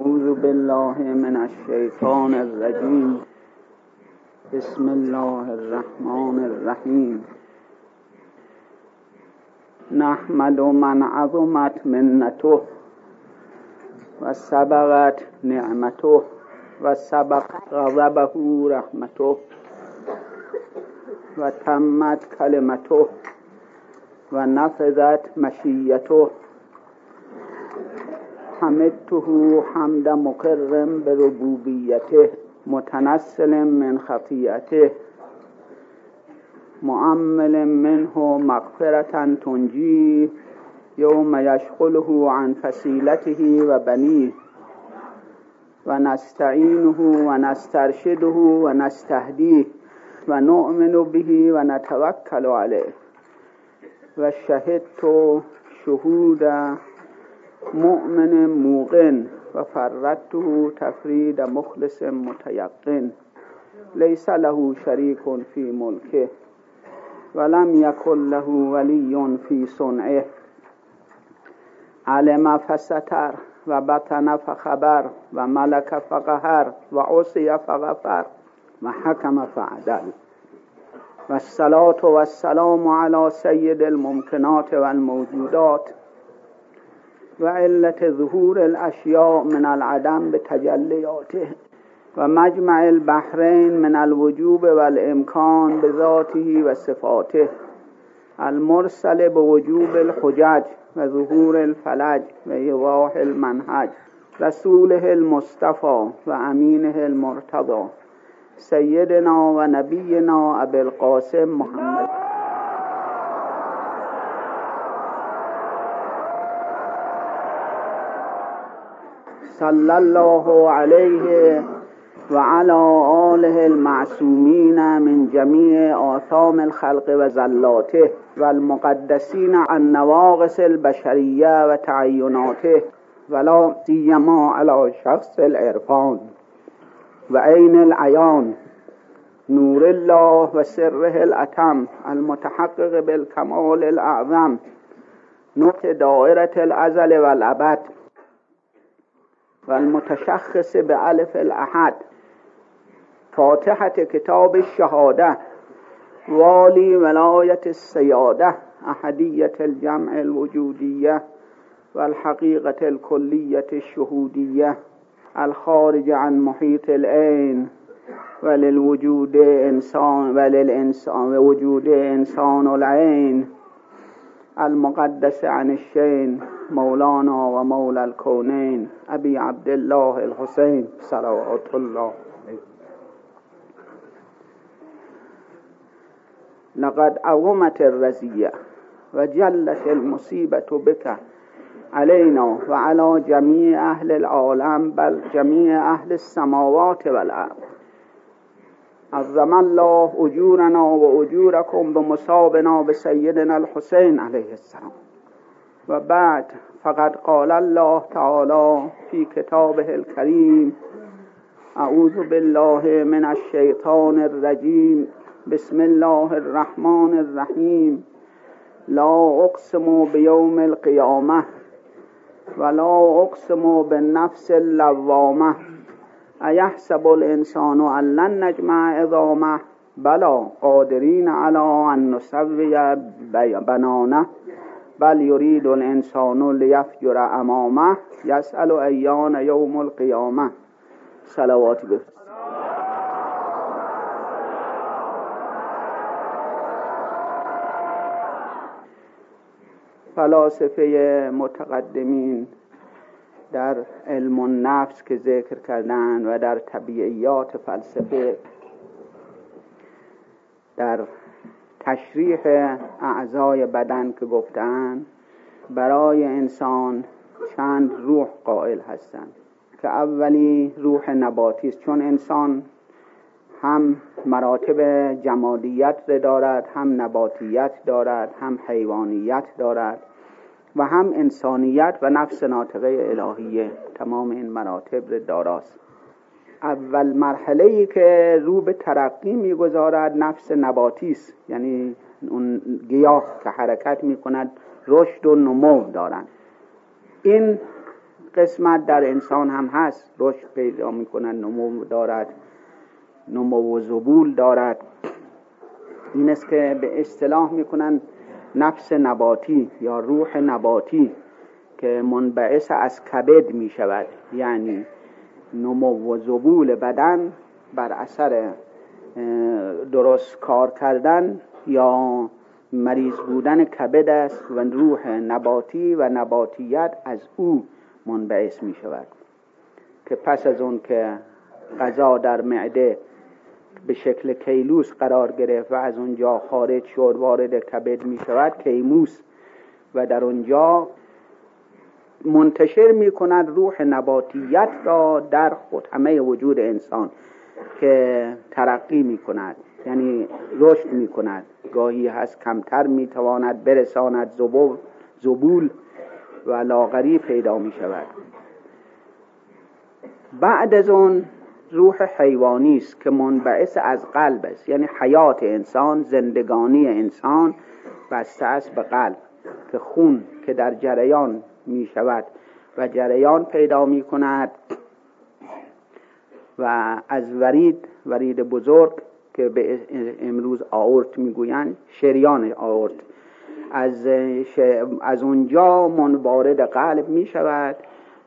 أعوذ بالله من الشيطان الرجيم بسم الله الرحمن الرحيم نحمد من عظمت منته وسبغت نعمته وسبق غضبه رحمته وتمت كلمته ونفذت مشيته حمدته حمد مقر بربوبیته متنسل من خطیئته معمل منه مغفرة تنجی یوم یشغله عن فسیلته و بنیه. و نستعینه و نسترشده و نستهدیه. و نؤمن به و نتوکل علیه. و شهدت شهود مؤمن موقن و فردته تفرید مخلص متیقن. لیس له شریک فی ملکه ولم یکن له ولی فی صنعه. علم فستر و بطن فخبر و ملک فقهر و عصی فغفر و حکم فعدل. و الصلاة و السلام على سید الممکنات و الموجودات. و علت ظهور الاشیاء من العدم بتجلیاته و مجمع البحرین من الوجوب والامکان بذاته و صفاته. المرسل بوجوب الحجج و ظهور الفلج و ایضاح المنهج. رسوله المصطفى و امینه المرتضى سیدنا و نبینا ابی القاسم محمد. صلى الله عليه وعلى آله المعصومين من جميع آثام الخلق وزلاته والمقدسين عن نواقص البشرية وتعيناته ولا سيما على شخص العرفان وعين العيان نور الله وسره الأتم المتحقق بالكمال الأعظم نقط دائرة الأزل والأبد والمتشخص بألف الأحد. فاتحة كتاب الشهادة. والي ولاية السيادة أحدية الجمع الوجودية والحقيقة الكلية الشهودية الخارج عن محيط العين وللوجود إنسان وللإنسان وجود إنسان العين المقدس عن الشين مولانا ومولى الكونين أبي عبد الله الحسين صلوات الله لقد أغمت الرزية وجلت المصيبة بك علينا وعلى جميع أهل العالم بل جميع أهل السماوات والأرض. عظم الله أجورنا وأجوركم بمصابنا بسيدنا الحسين عليه السلام. وبعد فقد قال الله تعالى في كتابه الكريم أعوذ بالله من الشيطان الرجيم بسم الله الرحمن الرحيم لا أقسم بيوم القيامة ولا أقسم بالنفس اللوامة. أيحسب الإنسان أن لن نجمع عظامه بلى قادرين على أن نسوي بنانه. بل يريد الإنسان ليفجر أمامه يسأل أيان يوم القيامة صلوات به فلاسفه متقدمین در علم نفس که ذکر کردن و در طبیعیات فلسفه در تشریح اعضای بدن که گفتن برای انسان چند روح قائل هستند که اولی روح نباتی است. چون انسان هم مراتب جمادیت دارد هم نباتیت دارد هم حیوانیت دارد. و هم انسانیت و نفس ناطقه الهیه. تمام این مراتب داراست. اول مرحله ای که رو به ترقی می‌گذارد نفس نباتی است. یعنی اون گیاه که حرکت می‌کند رشد و نمو دارند این قسمت در انسان هم هست. رشد پیدا می‌کنن نمو دارد نمو و زبول دارد. این است که به اصطلاح می‌کنن نفس نباتی یا روح نباتی که منبعث از کبد می شود. یعنی نمو و زبول بدن بر اثر درست کار کردن یا مریض بودن کبد است و روح نباتی و نباتیت از او منبعث می شود. که پس از اون که غذا در معده به شکل کیلوس قرار گرفت و از اونجا خارج شد وارد کبد می شود کیموس. و در اونجا منتشر می کند روح نباتیت را در خود همه وجود انسان که ترقی می کند یعنی رشد می کند گاهی هست کمتر می تواند برساند زبول و لاغری پیدا می شود بعد از اون روح حیوانی است که منبعث از قلب است. یعنی حیات انسان زندگانی انسان بسته است به قلب که خون که در جریان می شود و جریان پیدا می کند و از ورید ورید بزرگ که به امروز آورت می‌گویند شریان آورت. از, از اونجا منوارد قلب می شود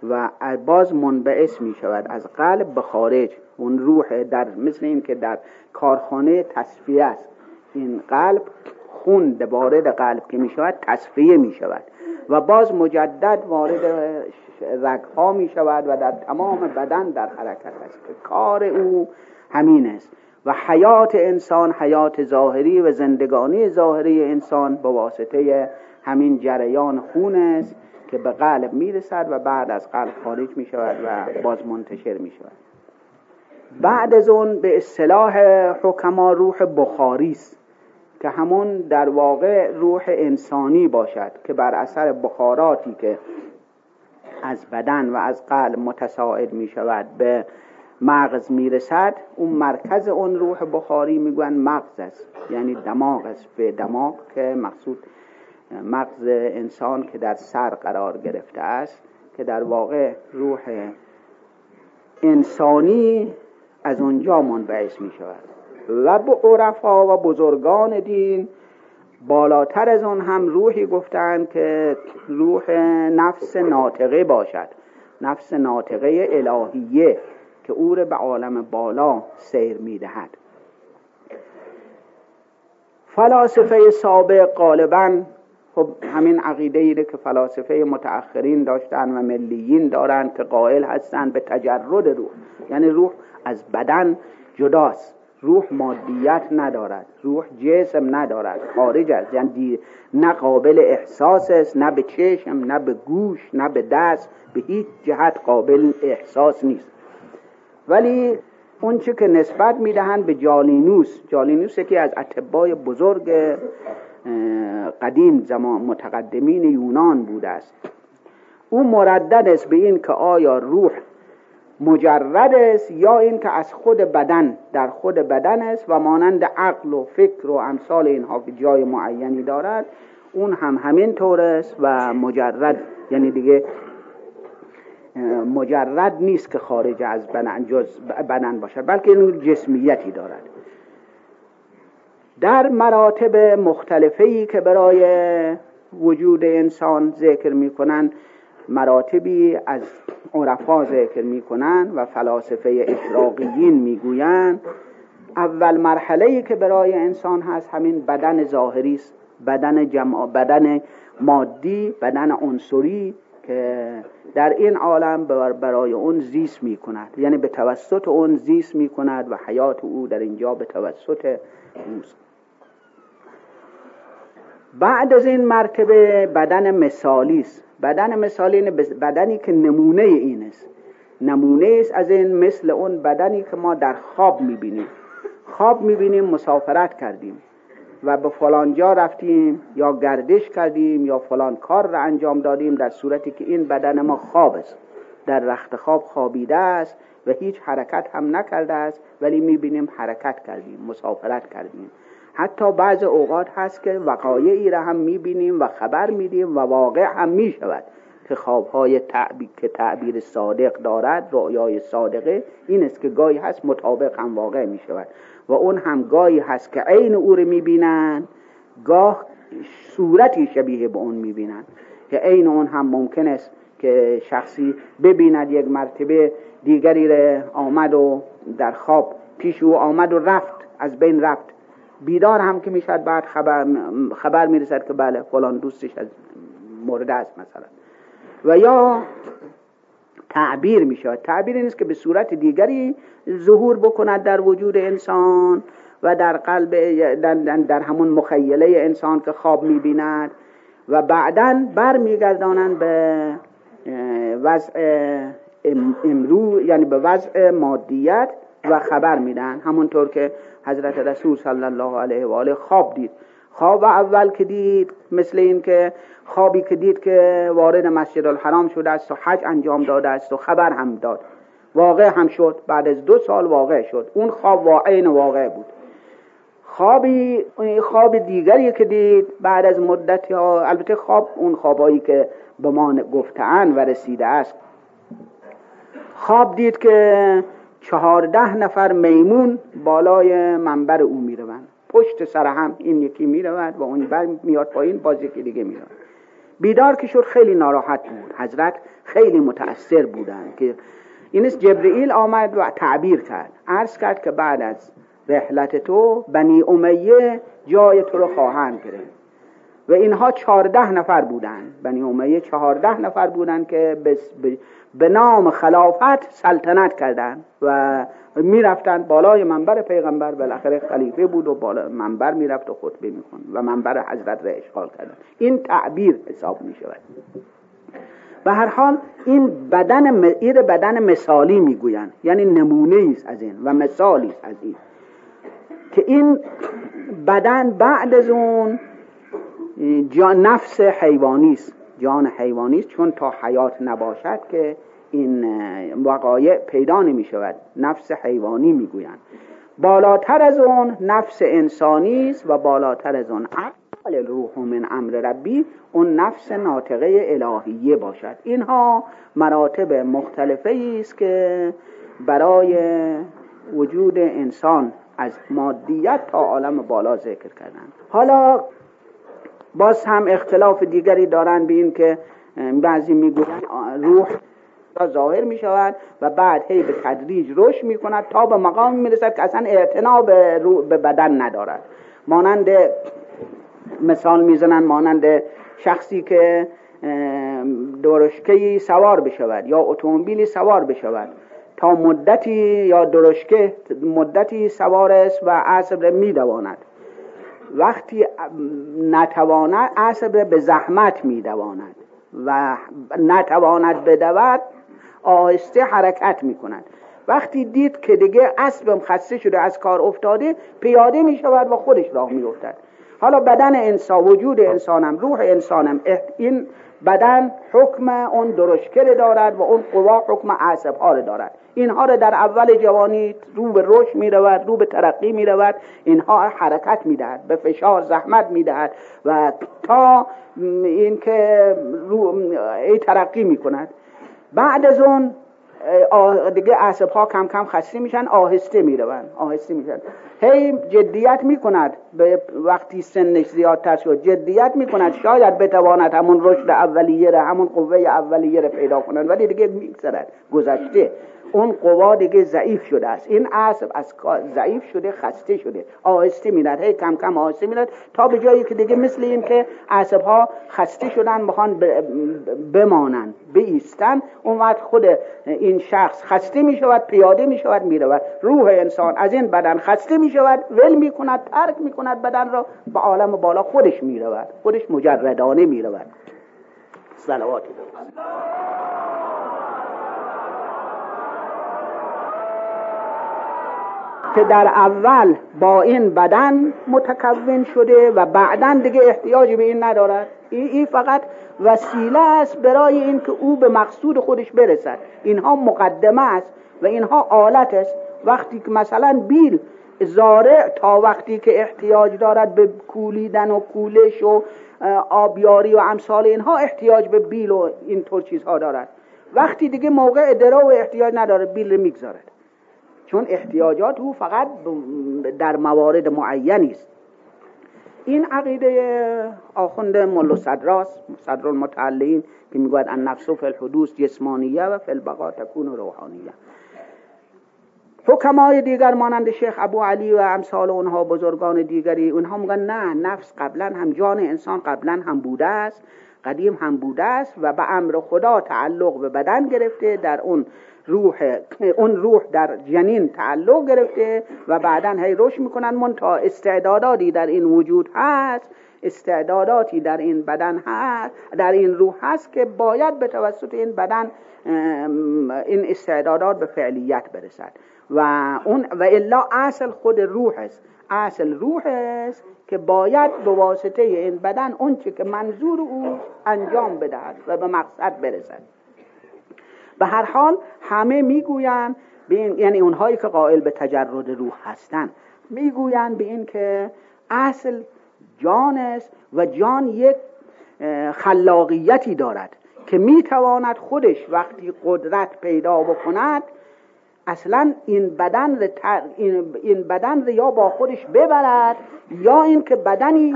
و باز منبعث می شود از قلب به خارج. اون روح در مثل این که در کارخانه تصفیه است. این قلب خون وارد قلب که می شود تصفیه می شود. و باز مجدد وارد رگها می شود و در تمام بدن در حرکت است که کار او همین است. و حیات انسان حیات ظاهری و زندگانی ظاهری انسان به واسطه همین جریان خون است که به قلب می‌رسد و بعد از قلب خارج می شود و باز منتشر می شود بعد از اون به اصطلاح حکما روح بخاری است که همون در واقع روح انسانی باشد که بر اثر بخاراتی که از بدن و از قلب متساعد می شود به مغز می‌رسد اون مرکز اون روح بخاری می‌گوین مغز است یعنی دماغ است به دماغ که مقصود مغز انسان که در سر قرار گرفته است که در واقع روح انسانی از اونجا منبعث می شود. و به عرفا و بزرگان دین بالاتر از اون هم روحی گفتند که روح نفس ناطقه باشد. نفس ناطقه الهیه که او به عالم بالا سیر می‌دهد فلاسفه سابق غالبا خب همین عقیده ایره که فلاسفه متأخرین داشتن و ملیین دارند که قائل هستند به تجرد روح. یعنی روح از بدن جداست. روح مادیت ندارد. روح جسم ندارد. خارج است یعنی نه قابل احساس است نه به چشم نه به گوش نه به دست. به هیچ جهت قابل احساس نیست. ولی اون چه که نسبت می‌دهند به جالینوس. جالینوس یکی از اتبای بزرگ قدیم زمان متقدمین یونان بوده است. او مردد است به این که آیا روح مجرد است یا این که از خود بدن در خود بدن است و مانند عقل و فکر و امثال اینها که جای معینی دارد اون هم همین طور است و مجرد یعنی دیگه مجرد نیست که خارج از بدن جز بدن باشد بلکه این جسمیتی دارد. در مراتب مختلفی که برای وجود انسان ذکر می‌کنن مراتبی از عرفا ذکر می‌کنن و فلاسفه اشراقیین می‌گویند. اول مرحله ای که برای انسان هست همین بدن ظاهری است. بدن جمع بدن مادی بدن عنصری که در این عالم برای اون زیست می کند یعنی به توسط اون زیست می کند و حیات او در اینجا به توسط اوست. بعد از این مرتبه بدن مثالی است. بدن مثالی بدنی که نمونه این است. نمونه است از این مثل اون بدنی که ما در خواب می‌بینیم. خواب می‌بینیم مسافرت کردیم و به فلان جا رفتیم یا گردش کردیم یا فلان کار را انجام دادیم در صورتی که این بدن ما خواب است. در رخت خواب خوابیده است و هیچ حرکت هم نکرده است ولی می‌بینیم حرکت کردیم مسافرت کردیم. حتی بعض اوقات هست که وقایعی را هم می‌بینیم و خبر میدیم و واقع هم می‌شود که خوابهای تعبیر که تعبیر صادق دارد رؤیای صادقه این است که گاهی هست مطابق هم واقع می شود و اون هم گاهی هست که عین او رو می بینن گاه صورتی شبیه به اون می بینن که عین اون هم ممکن است که شخصی ببیند یک مرتبه دیگری را آمد و در خواب پیش او آمد و رفت از بین رفت. بیدار هم که می‌شد بعد خبر, خبر می‌رسد که بله فلان دوستش از مورد است مثلا. و یا تعبیر می شود تعبیر نیست که به صورت دیگری ظهور بکند در وجود انسان و در قلب در, در همون مخیله انسان که خواب می بیند و بعدا بر میگردانند به وضع امرو یعنی به وضع مادیت و خبر میدن. همونطور که حضرت رسول صلی الله علیه و آله خواب دید. خواب اول که دید مثل این که خوابی که دید که وارد مسجد الحرام شده است و حج انجام داده است و خبر هم داد. واقع هم شد. بعد از دو سال واقع شد. اون خواب واقع واقع بود. خوابی خواب دیگری که دید بعد از مدت ها البته خواب اون خوابایی که به ما گفتن و رسیده است. خواب دید که چهارده نفر میمون بالای منبر او می‌روند. پشت سر هم این یکی می‌رود و اون بر میاد پایین باز یکی دیگه می‌رود بیدار که شد خیلی ناراحت بود. حضرت خیلی متأثر بودند که این جبرئیل آمد و تعبیر کرد. عرض کرد که بعد از رحلت تو بنی امیه جای تو رو خواهند گرفت. و اینها چهارده نفر بودند. بنی امیه چهارده نفر بودند که به نام خلافت سلطنت کردند و می‌رفتند بالای منبر پیغمبر بالاخره خلیفه بود و بالا منبر می‌رفت و خطبه میکن و منبر حضرت را اشغال کردن. این تعبیر حساب می‌شود. و هر حال این بدن ایر بدن مثالی می‌گویند. یعنی نمونه است از این و مثالی است از این. که این بدن بعد از اون نفس حیوانی است. جان حیوانی است چون تا حیات نباشد که این وقایع پیدا نمی شود نفس حیوانی می‌گویند. بالاتر از اون نفس انسانی است و بالاتر از اون عقل روح من امر ربی اون نفس ناطقه الهیه باشد. اینها مراتب مختلفه است که برای وجود انسان از مادیت تا عالم بالا ذکر کردن حالا باز هم اختلاف دیگری دارن به این که بعضی می‌گویند روح ظاهر می شود و بعد هی به تدریج رشد می کند تا به مقام می رسد که اصلا اعتنا به, به بدن ندارد. مانند مثال می‌زنن مانند شخصی که درشکه سوار بشود یا اتومبیلی سوار بشود. تا مدتی یا درشکه مدتی سوار است و عصب میدواند. وقتی نتواند عصب به زحمت میدواند و نتواند بدود آهسته حرکت می‌کند. وقتی دید که دیگه اسبم خسته شده از کار افتاده پیاده می شود و خودش راه می افتد حالا بدن انسان وجود انسانم روح انسانم این بدن حکم اون درشکر دارد و اون قوا حکم عصب ها دارد. اینها را در اول جوانی رو به رشد می رود رو به ترقی می رود اینها حرکت می دهد به فشار زحمت می دهد و تا اینکه رو ای ترقی می کند بعد از اون دیگه عصب ها کم کم خسته میشن آهسته می‌روند آهسته میشن. هی جدیت می‌کند به وقتی سنش زیادتر شد. جدیت می‌کند شاید بتواند همون رشد اولیه را همون قوه اولیه را پیدا کند ولی دیگه میگذرد گذشته. اون قوا دیگه ضعیف شده است. این عصب از ضعیف شده خسته شده. آهسته میرد. هی کم کم آهسته میرد تا به جایی که دیگه مثل این که عصب ها خسته شدن می‌خوان بمانن بیستن. اون وقت خود این شخص خسته می‌شود پیاده می‌شود می‌رود. روح انسان از این بدن خسته می‌شود ول می‌کند ترک می‌کند بدن را. به عالم بالا خودش می‌رود. خودش مجردانه می‌رود. صلوات. که در اول با این بدن متکون شده و بعدا دیگه احتیاج به این ندارد. این فقط وسیله است برای اینکه او به مقصود خودش برسد. اینها مقدمه است و اینها آلت است. وقتی که مثلا بیل زارع تا وقتی که احتیاج دارد به کولیدن و کولش و آبیاری و امثال اینها احتیاج به بیل و اینطور چیزها دارد. وقتی دیگه موقع درا و احتیاج نداره بیل رو می‌گذارد. چون احتیاجات او فقط در موارد معینی است. این عقیده آخوند ملو صدراست صدر المتعلین که می‌گوید ان نفس فی الحدوث جسمانیه و فی البقا تکون روحانیه. حکمای دیگر مانند شیخ ابو علی و امثال اونها بزرگان دیگری اونها میگن نه نفس قبلا هم جان انسان قبلا هم بوده است قدیم هم بوده است و به امر خدا تعلق به بدن گرفته در اون روح اون روح در جنین تعلق گرفته و بعدا هی رشد می‌کنن. من تا استعداداتی در این وجود هست استعداداتی در این بدن هست در این روح هست که باید به توسط این بدن این استعدادات به فعلیت برسد. و اون و الا اصل خود روح است. اصل روح است که باید به واسطه این بدن اون که منظور او انجام بدهد و به مقصد برسد. به هر حال همه می‌گویند یعنی اونهایی که قائل به تجرد روح هستند می‌گویند به این که اصل جان است و جان یک خلاقیتی دارد که می‌تواند خودش وقتی قدرت پیدا بکند اصلا این بدن این بدن رو یا با خودش ببرد یا اینکه بدنی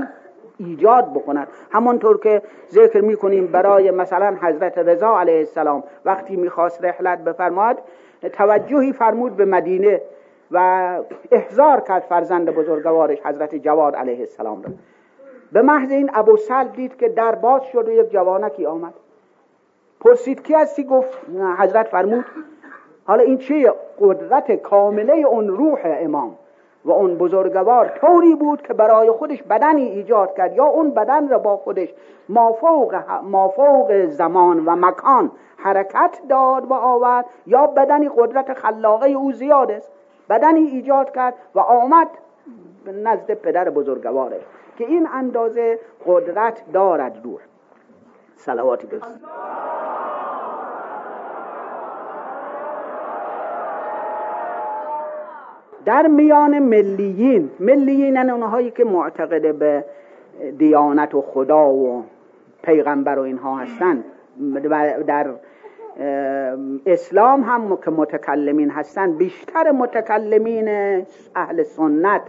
ایجاد بکند. همانطور که ذکر می‌کنیم برای مثلا حضرت رضا علیه السلام وقتی می‌خواست رحلت بفرماد توجهی فرمود به مدینه و احضار کرد فرزند بزرگوارش حضرت جواد علیه السلام را. به محض این ابو سلب دید که در باز شد و یک جوانکی آمد. پرسید کی هستی؟ گفت حضرت فرمود حالا این چیه؟ قدرت کامله اون روح امام. و اون بزرگوار طوری بود که برای خودش بدنی ایجاد کرد. یا اون بدن را با خودش مافوق, مافوق زمان و مکان حرکت داد و آورد. یا بدنی قدرت خلاقه او زیاد است. بدنی ایجاد کرد و آمد نزد پدر بزرگوارش که این اندازه قدرت دارد روح صلواتی بسید در میان ملیین ملیین اونهایی که معتقد به دیانت و خدا و پیغمبر و اینها هستند در اسلام هم که متکلمین هستند بیشتر متکلمین اهل سنت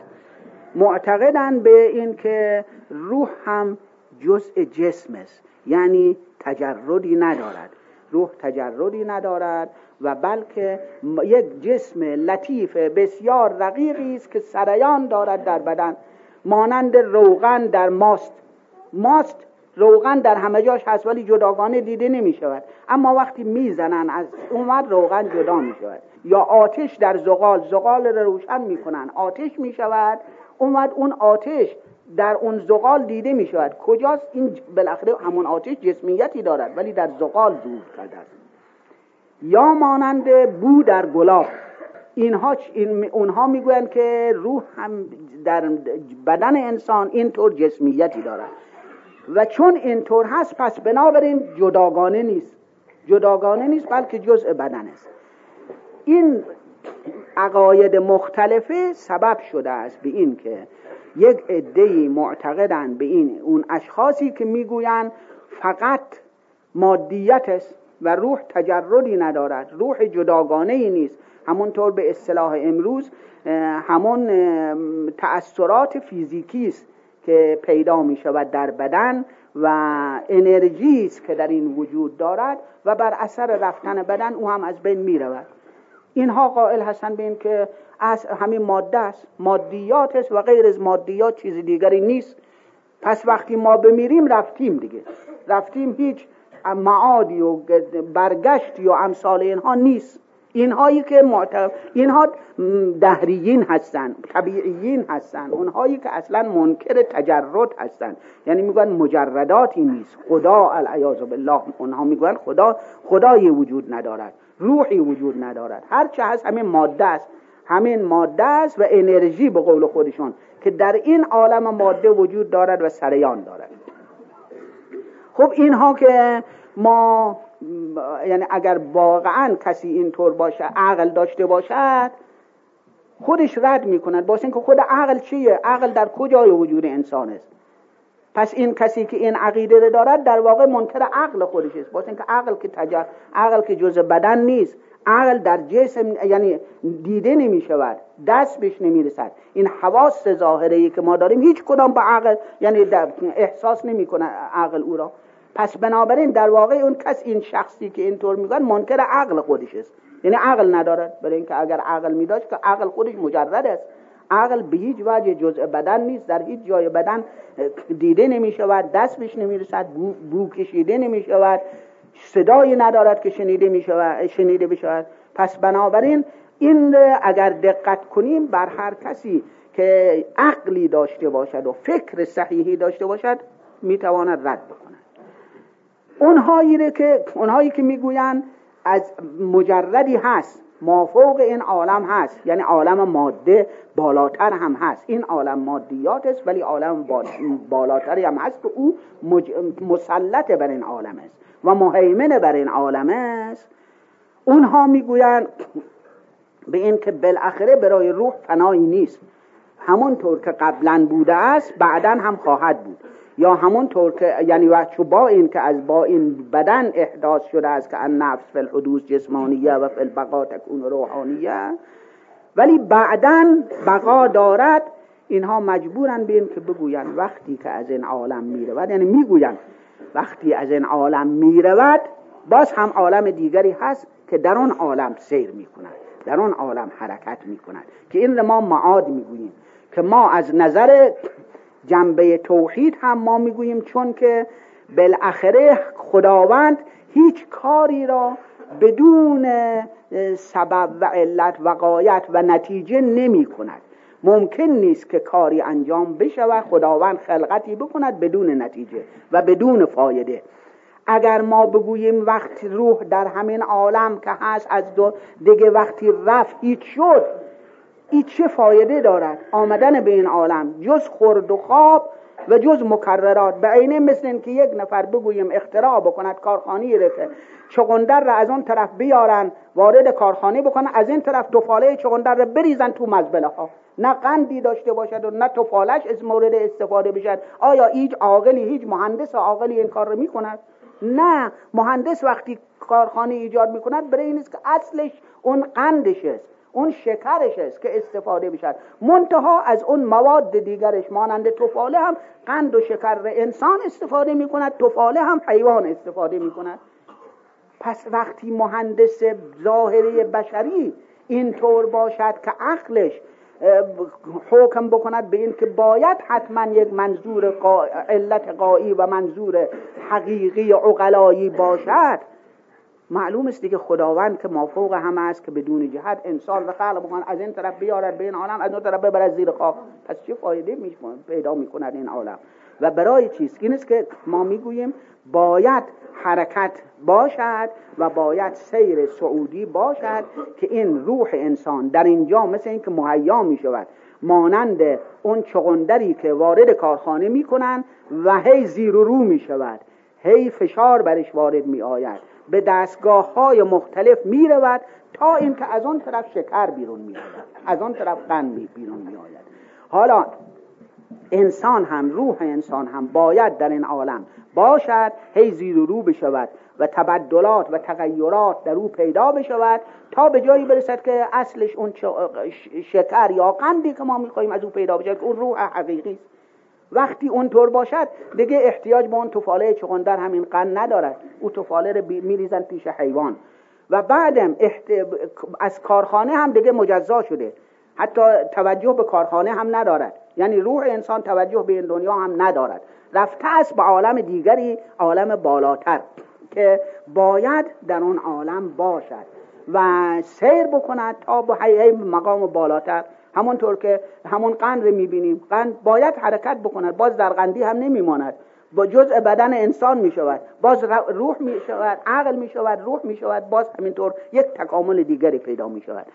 معتقدن به این که روح هم جزء جسم است. یعنی تجردی ندارد. روح تجردی ندارد و بلکه یک جسم لطیف بسیار رقیقی است که سریان دارد در بدن مانند روغن در ماست. ماست روغن در همه جاش هست ولی جداگانه دیده نمی شود. اما وقتی می‌زنن از اومد روغن جدا می شود. یا آتش در زغال زغال را روشن می‌کنن آتش می شود اومد اون آتش در اون زغال دیده می شود کجاست؟ این بالاخره همون آتش جسمیتی دارد ولی در زغال ظهور کرده است. یا مانند بو در گلاب. اینها این اونها می‌گویند که روح هم در بدن انسان اینطور جسمیتی دارد. و چون اینطور هست پس بنابراین جداگانه نیست. جداگانه نیست بلکه جزء بدن است. این عقاید مختلفه سبب شده است به این که یک عدهای معتقدند به این اون اشخاصی که می‌گویند فقط مادیت است و روح تجردی ندارد روح جداگانه ای نیست. همونطور به اصطلاح امروز همون تأثیرات فیزیکی است که پیدا می شود در بدن و انرژی است که در این وجود دارد و بر اثر رفتن بدن او هم از بین می رود اینها قائل هستند به این که از همین ماده است. مادیات است و غیر از مادیات چیز دیگری نیست. پس وقتی ما بمیریم رفتیم دیگه. رفتیم هیچ معادی و برگشتی و امثال اینها نیست. اینهایی که معتقد اینها دهریین هستند طبیعیین هستند اونهایی که اصلا منکر تجرد هستند یعنی میگن مجرداتی نیست. خدا العیاذ بالله. اونها میگن خدا خدایی وجود ندارد. روحی وجود ندارد. هر چه هست همین ماده است. همین ماده است و انرژی به قول خودشون که در این عالم ماده وجود دارد و سریان دارد. خب اینها که ما یعنی اگر واقعا کسی اینطور باشه عقل داشته باشد خودش رد می‌کند. با اینکه خود عقل چیه؟ عقل در کجای وجود انسان است؟ پس این کسی که این عقیده رو دارد در واقع منکر عقل خودش است. با اینکه عقل که تجا... عقل که جز بدن نیست. عقل در جسم یعنی دیده نمی شود دست بهش نمی رسد این حواس ظاهره ای که ما داریم هیچ کدام با عقل یعنی احساس نمی کنه عقل او را. پس بنابراین در واقع اون کس این شخصی که اینطور میگن منکر عقل خودش است. یعنی عقل ندارد برای اینکه اگر عقل می داشت که عقل خودش مجرد است. عقل به هیچ وجه جزء بدن نیست در هیچ جای بدن دیده نمی شود دست بهش نمی رسد بو, بو کشیده نمی شود صدایی ندارد که شنیده می شود شنیده بشود. پس بنابراین این اگر دقت کنیم بر هر کسی که عقلی داشته باشد و فکر صحیحی داشته باشد می‌تواند رد بکند. اونهایی که اونهایی که می‌گویند از مجردی هست مافوق این عالم هست یعنی عالم ماده بالاتر هم هست. این عالم مادیات است ولی عالم بالاتری هم هست که او مسلط بر این عالم است. و مهیمن بر این عالم است. اونها می‌گویند به این که بالاخره برای روح فنایی نیست. همونطور که قبلا بوده است بعدا هم خواهد بود. یا همونطور که یعنی وقت با این که از با این بدن احداث شده است که ان نفس فی الحدوث جسمانیه و فی البقا تکون روحانیه. ولی بعدا بقا دارد. اینها مجبورن به این که بگویند وقتی که از این عالم می‌رود یعنی می‌گویند وقتی از این عالم می‌رود باز هم عالم دیگری هست که در آن عالم سیر می‌کند در آن عالم حرکت می‌کند که این ما معاد می‌گوییم که ما از نظر جنبه توحید هم ما می‌گوییم چون که بالاخره خداوند هیچ کاری را بدون سبب و علت و قایت و نتیجه نمی کند ممکن نیست که کاری انجام بشود خداوند خلقتی بکند بدون نتیجه و بدون فایده. اگر ما بگوییم وقتی روح در همین عالم که هست از دو دیگه وقتی رفت هیچ شد این چه فایده دارد؟ آمدن به این عالم جز خورد و خواب و جز مکررات. به عینه مثل این که یک نفر بگوییم اختراع بکند کارخانه رفه چغندر را از اون طرف بیارن وارد کارخانه بکنن از این طرف توفاله چغندر را بریزن تو مزبله ها نه قندی داشته باشد و نه توفالش از مورد استفاده بشد آیا هیچ عاقلی هیچ مهندس عاقلی این کار را می‌کند؟ نه. مهندس وقتی کارخانه ایجاد می‌کند برای این است که اصلش اون قندش است اون شکرش است که استفاده بشد منتها از اون مواد دیگرش مانند توفاله هم قند و شکر انسان استفاده می کند توفاله هم حیوان استفاده می کند پس وقتی مهندس ظاهری بشری اینطور باشد که عقلش حکم بکند به این که باید حتما یک منظور علت قایی و منظور حقیقی عقلایی باشد. معلوم است دیگه خداوند که مافوق همه است که بدون جهت انسان و خلق بکن از این طرف بیارد به این عالم از اون طرف ببرد زیر خاک. پس چه فایده پیدا می‌کند این عالم؟ و برای چیست این است که ما می‌گوییم باید حرکت باشد و باید سیر سعودی باشد که این روح انسان در اینجا مثل اینکه مهیا می شود مانند اون چغندری که وارد کارخانه می‌کنن و هی زیر و رو می شود هی فشار برش وارد می آید به دستگاه های مختلف می رود تا اینکه از آن طرف شکر بیرون می آید از آن طرف قند بیرون می آید حالا انسان هم روح انسان هم باید در این عالم باشد هی زیر و رو بشود و تبدلات و تغییرات در او پیدا بشود تا به جایی برسد که اصلش اون شکر یا قندی که ما می‌خواهیم از او پیدا بشود اون روح حقیقی است. وقتی اونطور باشد دیگه احتیاج به اون توفاله چغندر همین قند ندارد. او توفاله رو میریزن پیش حیوان. و بعدم از کارخانه هم دیگه مجزا شده. حتی توجه به کارخانه هم ندارد. یعنی روح انسان توجه به این دنیا هم ندارد. رفته است به عالم دیگری عالم بالاتر که باید در اون عالم باشد و سیر بکند تا به مقام بالاتر. همونطور که همون قند رو می‌بینیم. قند باید حرکت بکند. باز در قندی هم نمیماند. با جزء بدن انسان می شود باز روح می شود عقل می شود روح می شود باز همینطور یک تکامل دیگری پیدا می شود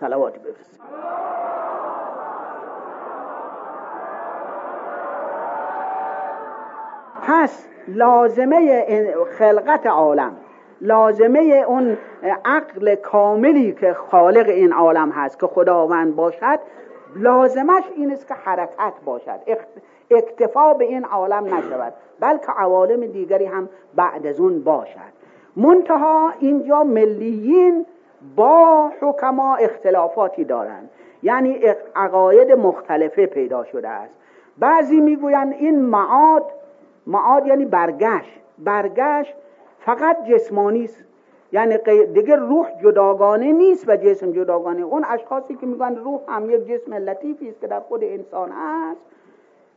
سلوات بفرستید پس لازمه خلقت عالم لازمه اون عقل کاملی که خالق این عالم هست که خداوند باشد لازمش این است که حرکت باشد. اکتفا به این عالم نشود بلکه عوالم دیگری هم بعد از اون باشد. منتها اینجا ملیین با حکما اختلافاتی دارند. یعنی عقاید مختلفه پیدا شده است. بعضی می‌گویند این معاد معاد یعنی برگشت. برگشت فقط جسمانی است. یعنی دیگه روح جداگانه نیست و جسم جداگانه. اون اشخاصی که میگن روح هم یک جسم لطیفی است که در خود انسان هست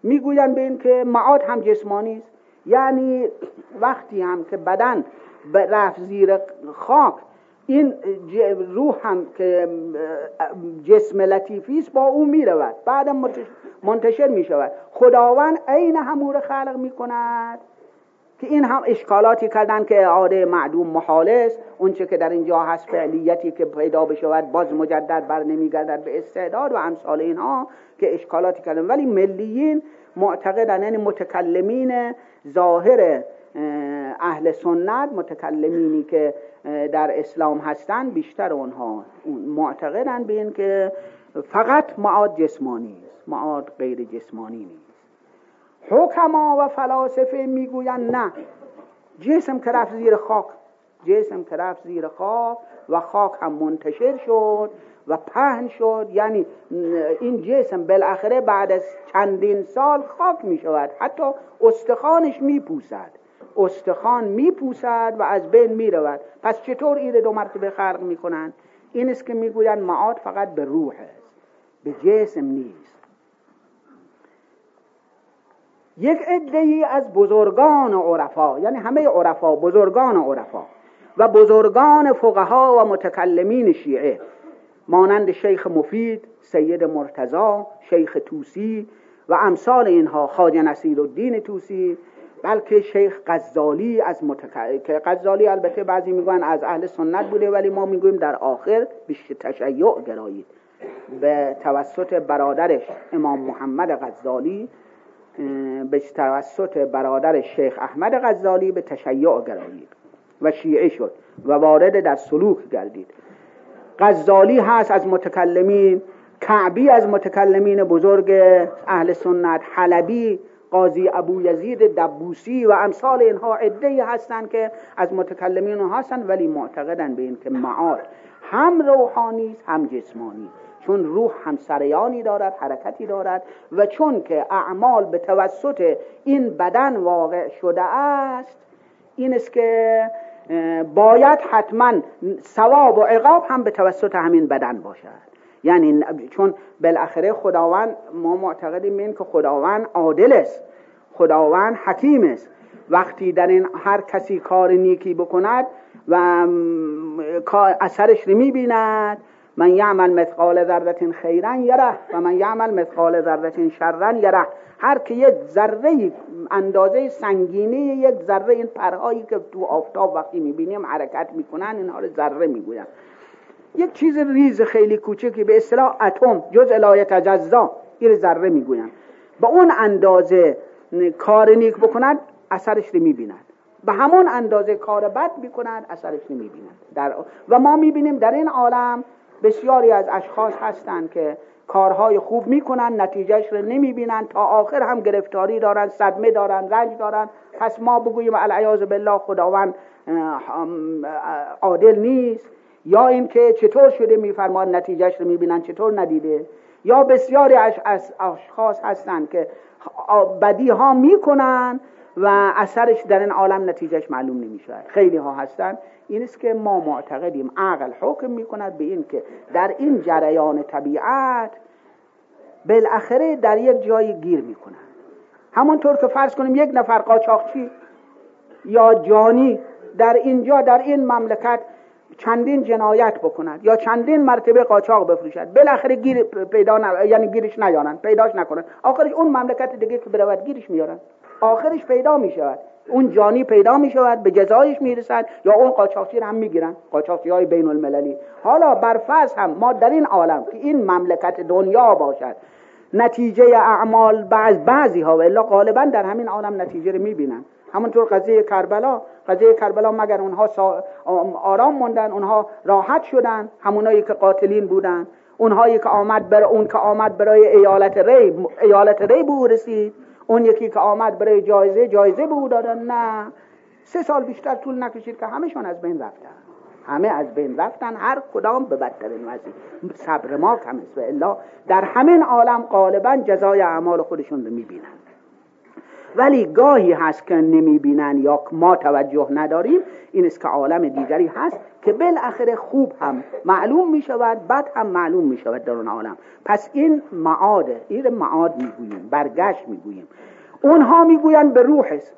می‌گویند به این که معاد هم جسمانی است. یعنی وقتی هم که بدن رفت زیر خاک این روح هم که جسم لطیفی است با او می‌رود. بعد منتشر می شود خداوند عین همور خلق می کند که این هم اشکالاتی کردن که اعاده معدوم محال است. اونچه که در اینجا هست فعلیتی که پیدا بشود باز مجدد بر نمیگردد به استعداد و امثال اینها که اشکالاتی کردن. ولی ملیین معتقدن یعنی متکلمین ظاهر اهل سنت متکلمینی که در اسلام هستند بیشتر اونها معتقدن به این که فقط معاد جسمانی است. معاد غیر جسمانی نیست. حکما و فلاسفه می‌گویند نه. جسم که رفت زیر خاک. جسم که رفت زیر خاک و خاک هم منتشر شد و پهن شد. یعنی این جسم بالاخره بعد از چندین سال خاک می شود حتی استخوانش می پوسد استخوان می پوسد و از بین می رود پس چطور این دو مرتبه خلق می کنند این است که می گویند معاد فقط به روح است به جسم نیست. یک عده از بزرگان عرفا یعنی همه عرفا بزرگان عرفا و بزرگان فقها و متکلمین شیعه مانند شیخ مفید سید مرتضا شیخ توسی و امثال اینها خواجه نصیر الدین توسی بلکه شیخ غزالی از متک... که غزالی البته بعضی میگن از اهل سنت بوده ولی ما می‌گویم در آخر بیشتر تشیع گرایید. به توسط برادرش امام محمد غزالی به توسط برادر شیخ احمد غزالی به تشیع گرایید و شیعه شد و وارد در سلوک گردید. غزالی هست از متکلمین کعبی از متکلمین بزرگ اهل سنت حلبی قاضی ابو یزید دبوسی و امثال اینها عده هستند که از متکلمین هستند ولی معتقدن به این که معاد هم روحانی هم جسمانی چون روح هم سریانی دارد حرکتی دارد و چون که اعمال به توسط این بدن واقع شده است این است که باید حتما ثواب و عقاب هم به توسط همین بدن باشد. یعنی چون بالاخره خداوند ما معتقدیم این که خداوند عادل است. خداوند حکیم است. وقتی در این هر کسی کار نیکی بکند و اثرش رو می‌بیند من یعمل مثقال ذره خیرا یره و من یعمل مثقال ذره شرا یره. هر که یک ذره اندازه سنگینی یک ذره این پرهایی که تو آفتاب وقتی می‌بینیم حرکت می‌کنن اینها رو ذره می‌گوین یک چیز ریز خیلی کوچکی به اصطلاح اتم جز الایه تجزا این ذره می‌گوین به اون اندازه کار نیک بکنند اثرش رو می‌بینند به همون اندازه کار بد می‌کنند اثرش رو می‌بینند در و ما می‌بینیم در این عالم بسیاری از اشخاص هستند که کارهای خوب می‌کنن نتیجهش رو نمی‌بینن تا آخر هم گرفتاری دارن صدمه دارن رنج دارن. پس ما بگوییم العیاذ بالله خداوند عادل نیست. یا اینکه چطور شده میفرماد نتیجهش رو می‌بینن چطور ندیده. یا بسیاری از اشخاص هستند که بدی ها می‌کنن و اثرش در این عالم نتیجهش معلوم نمیشه. خیلی ها هستن. این است که ما معتقدیم. عقل حکم می‌کند به این که در این جریان طبیعت بالاخره در یک جای گیر می‌کنن. همونطور که فرض کنیم یک نفر قاچاقچی یا جانی در اینجا در این مملکت چندین جنایت بکند یا چندین مرتبه قاچاق بفروشد. بالاخره گیر پیدا یعنی گیرش نیارن پیداش نکنن آخرش اون مملکت دیگه که برود گیرش میارن آخرش پیدا می شود اون جانی پیدا می شود به جزایش می رسد یا اون قاچاقچی هم می گیرن قاچاقچی های بین المللی حالا برفرض هم ما در این عالم که این مملکت دنیا باشد نتیجه اعمال بعض بعضی ها و الا غالبا در همین عالم نتیجه رو می بینن همونطور قضیه کربلا قضیه کربلا مگر اونها آرام موندن اونها راحت شدن همونایی که قاتلین بودن اونهایی که آمد برای اون که آمد برای ایالت ری ایالت ری به رسید اون یکی که آمد برای جایزه جایزه به او دادن نه. سه سال بیشتر طول نکشید که همشون از بین رفتن. همه از بین رفتن هر کدام به بدترین وضعی. صبر ما کم است و الا در همین عالم غالبا جزای اعمال خودشون رو می‌بینن. ولی گاهی هست که نمی‌بینن یا ما توجه نداریم. این است که عالم دیگری هست که بالاخره خوب هم معلوم می شود بد هم معلوم می شود در اون عالم. پس این معاده این معاد می‌گوییم برگشت می‌گوییم. اونها می‌گویند به روح است.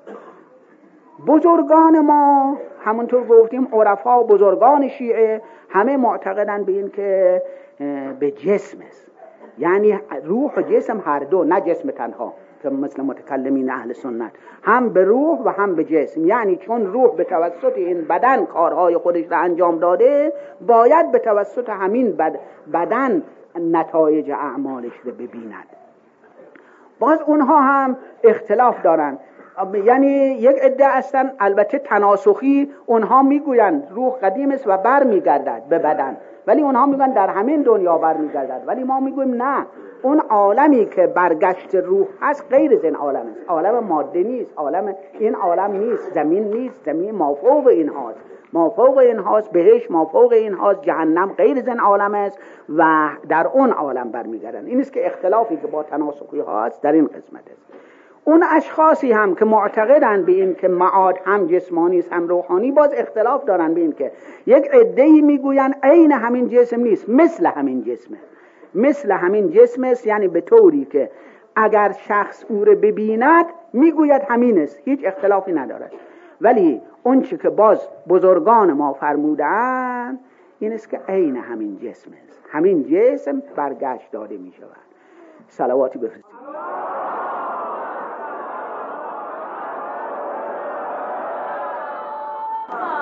بزرگان ما همونطور گفتیم عرفا و بزرگان شیعه همه معتقدن به این که به جسم است. یعنی روح و جسم هر دو نه جسم تنها. که مثل متکلمین اهل سنت هم به روح و هم به جسم. یعنی چون روح به توسط این بدن کارهای خودش را انجام داده باید به توسط همین بدن نتایج اعمالش رو ببیند. باز اونها هم اختلاف دارند یعنی یک عده هستن البته تناسخی اونها می‌گویند. روح قدیم است و بر میگردد به بدن. ولی اونها میگن در همین دنیا بر میگردد ولی ما می‌گویم نه. اون عالمی که برگشت روح هست غیر از این عالم است. عالم ماده نیست. عالم این عالم نیست. زمین نیست. زمین مافوق این هاست مافوق این هاست بهش مافوق این هاست جهنم غیر از این عالم است و در اون عالم برمیگردن. این است که اختلافی که با تناسخی هاست در این قسمت است. اون اشخاصی هم که معتقدن به این که معاد هم جسمانی است هم روحانی باز اختلاف دارن به این که یک عده‌ای می‌گوین عین همین جسم نیست مثل همین جسمه. مثل همین جسم است یعنی به طوری که اگر شخص او رو ببیند می‌گوید همین است هیچ اختلافی ندارد. ولی اون که باز بزرگان ما فرمودن این است که عین همین جسم است. همین جسم برگشت داده می شود سلواتی بفرستید.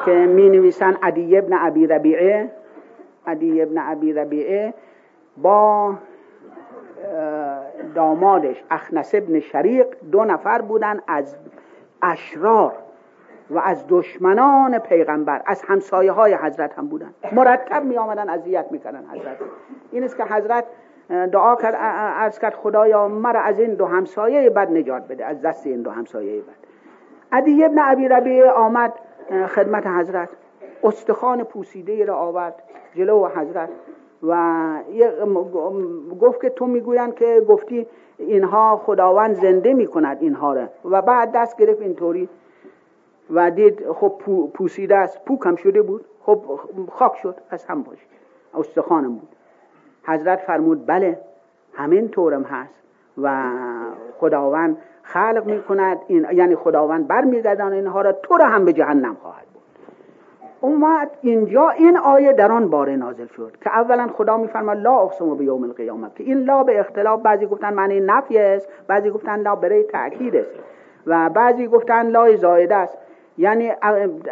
که می نویسن عدی ابن عبی ربیعه. عدی ابن عبی ربیعه با دامادش اخنس ابن شریق دو نفر بودن از اشرار و از دشمنان پیغمبر از همسایه های حضرت هم بودن. مرتب می آمدن اذیت می‌کردن حضرت. این است که حضرت دعا کرد از کرد خدایا مرا از این دو همسایه بد نجات بده از دست این دو همسایه بد. عدی ابن عبی ربیعه آمد خدمت حضرت. استخوان پوسیده را آورد جلو حضرت. و گفت که تو می‌گویند که گفتی اینها خداوند زنده می‌کند اینها را. و بعد دست گرفت اینطوری و دید خب پوسیده است. پوکم شده بود. خب خاک شد. از هم باشه استخوانم بود. حضرت فرمود بله همین طورم هست. و خداوند خلق می‌کند. این یعنی خداوند برمیگردان اینها را. تو را هم به جهنم خواهد. اومد اینجا این آیه در آن باره نازل شد که اولا خدا میفرماد لا اقسم به یوم القیامت که این لا به اختلاف بعضی گفتن معنی نفی است بعضی گفتن لا برای تاکید است و بعضی گفتن لا زائده است. یعنی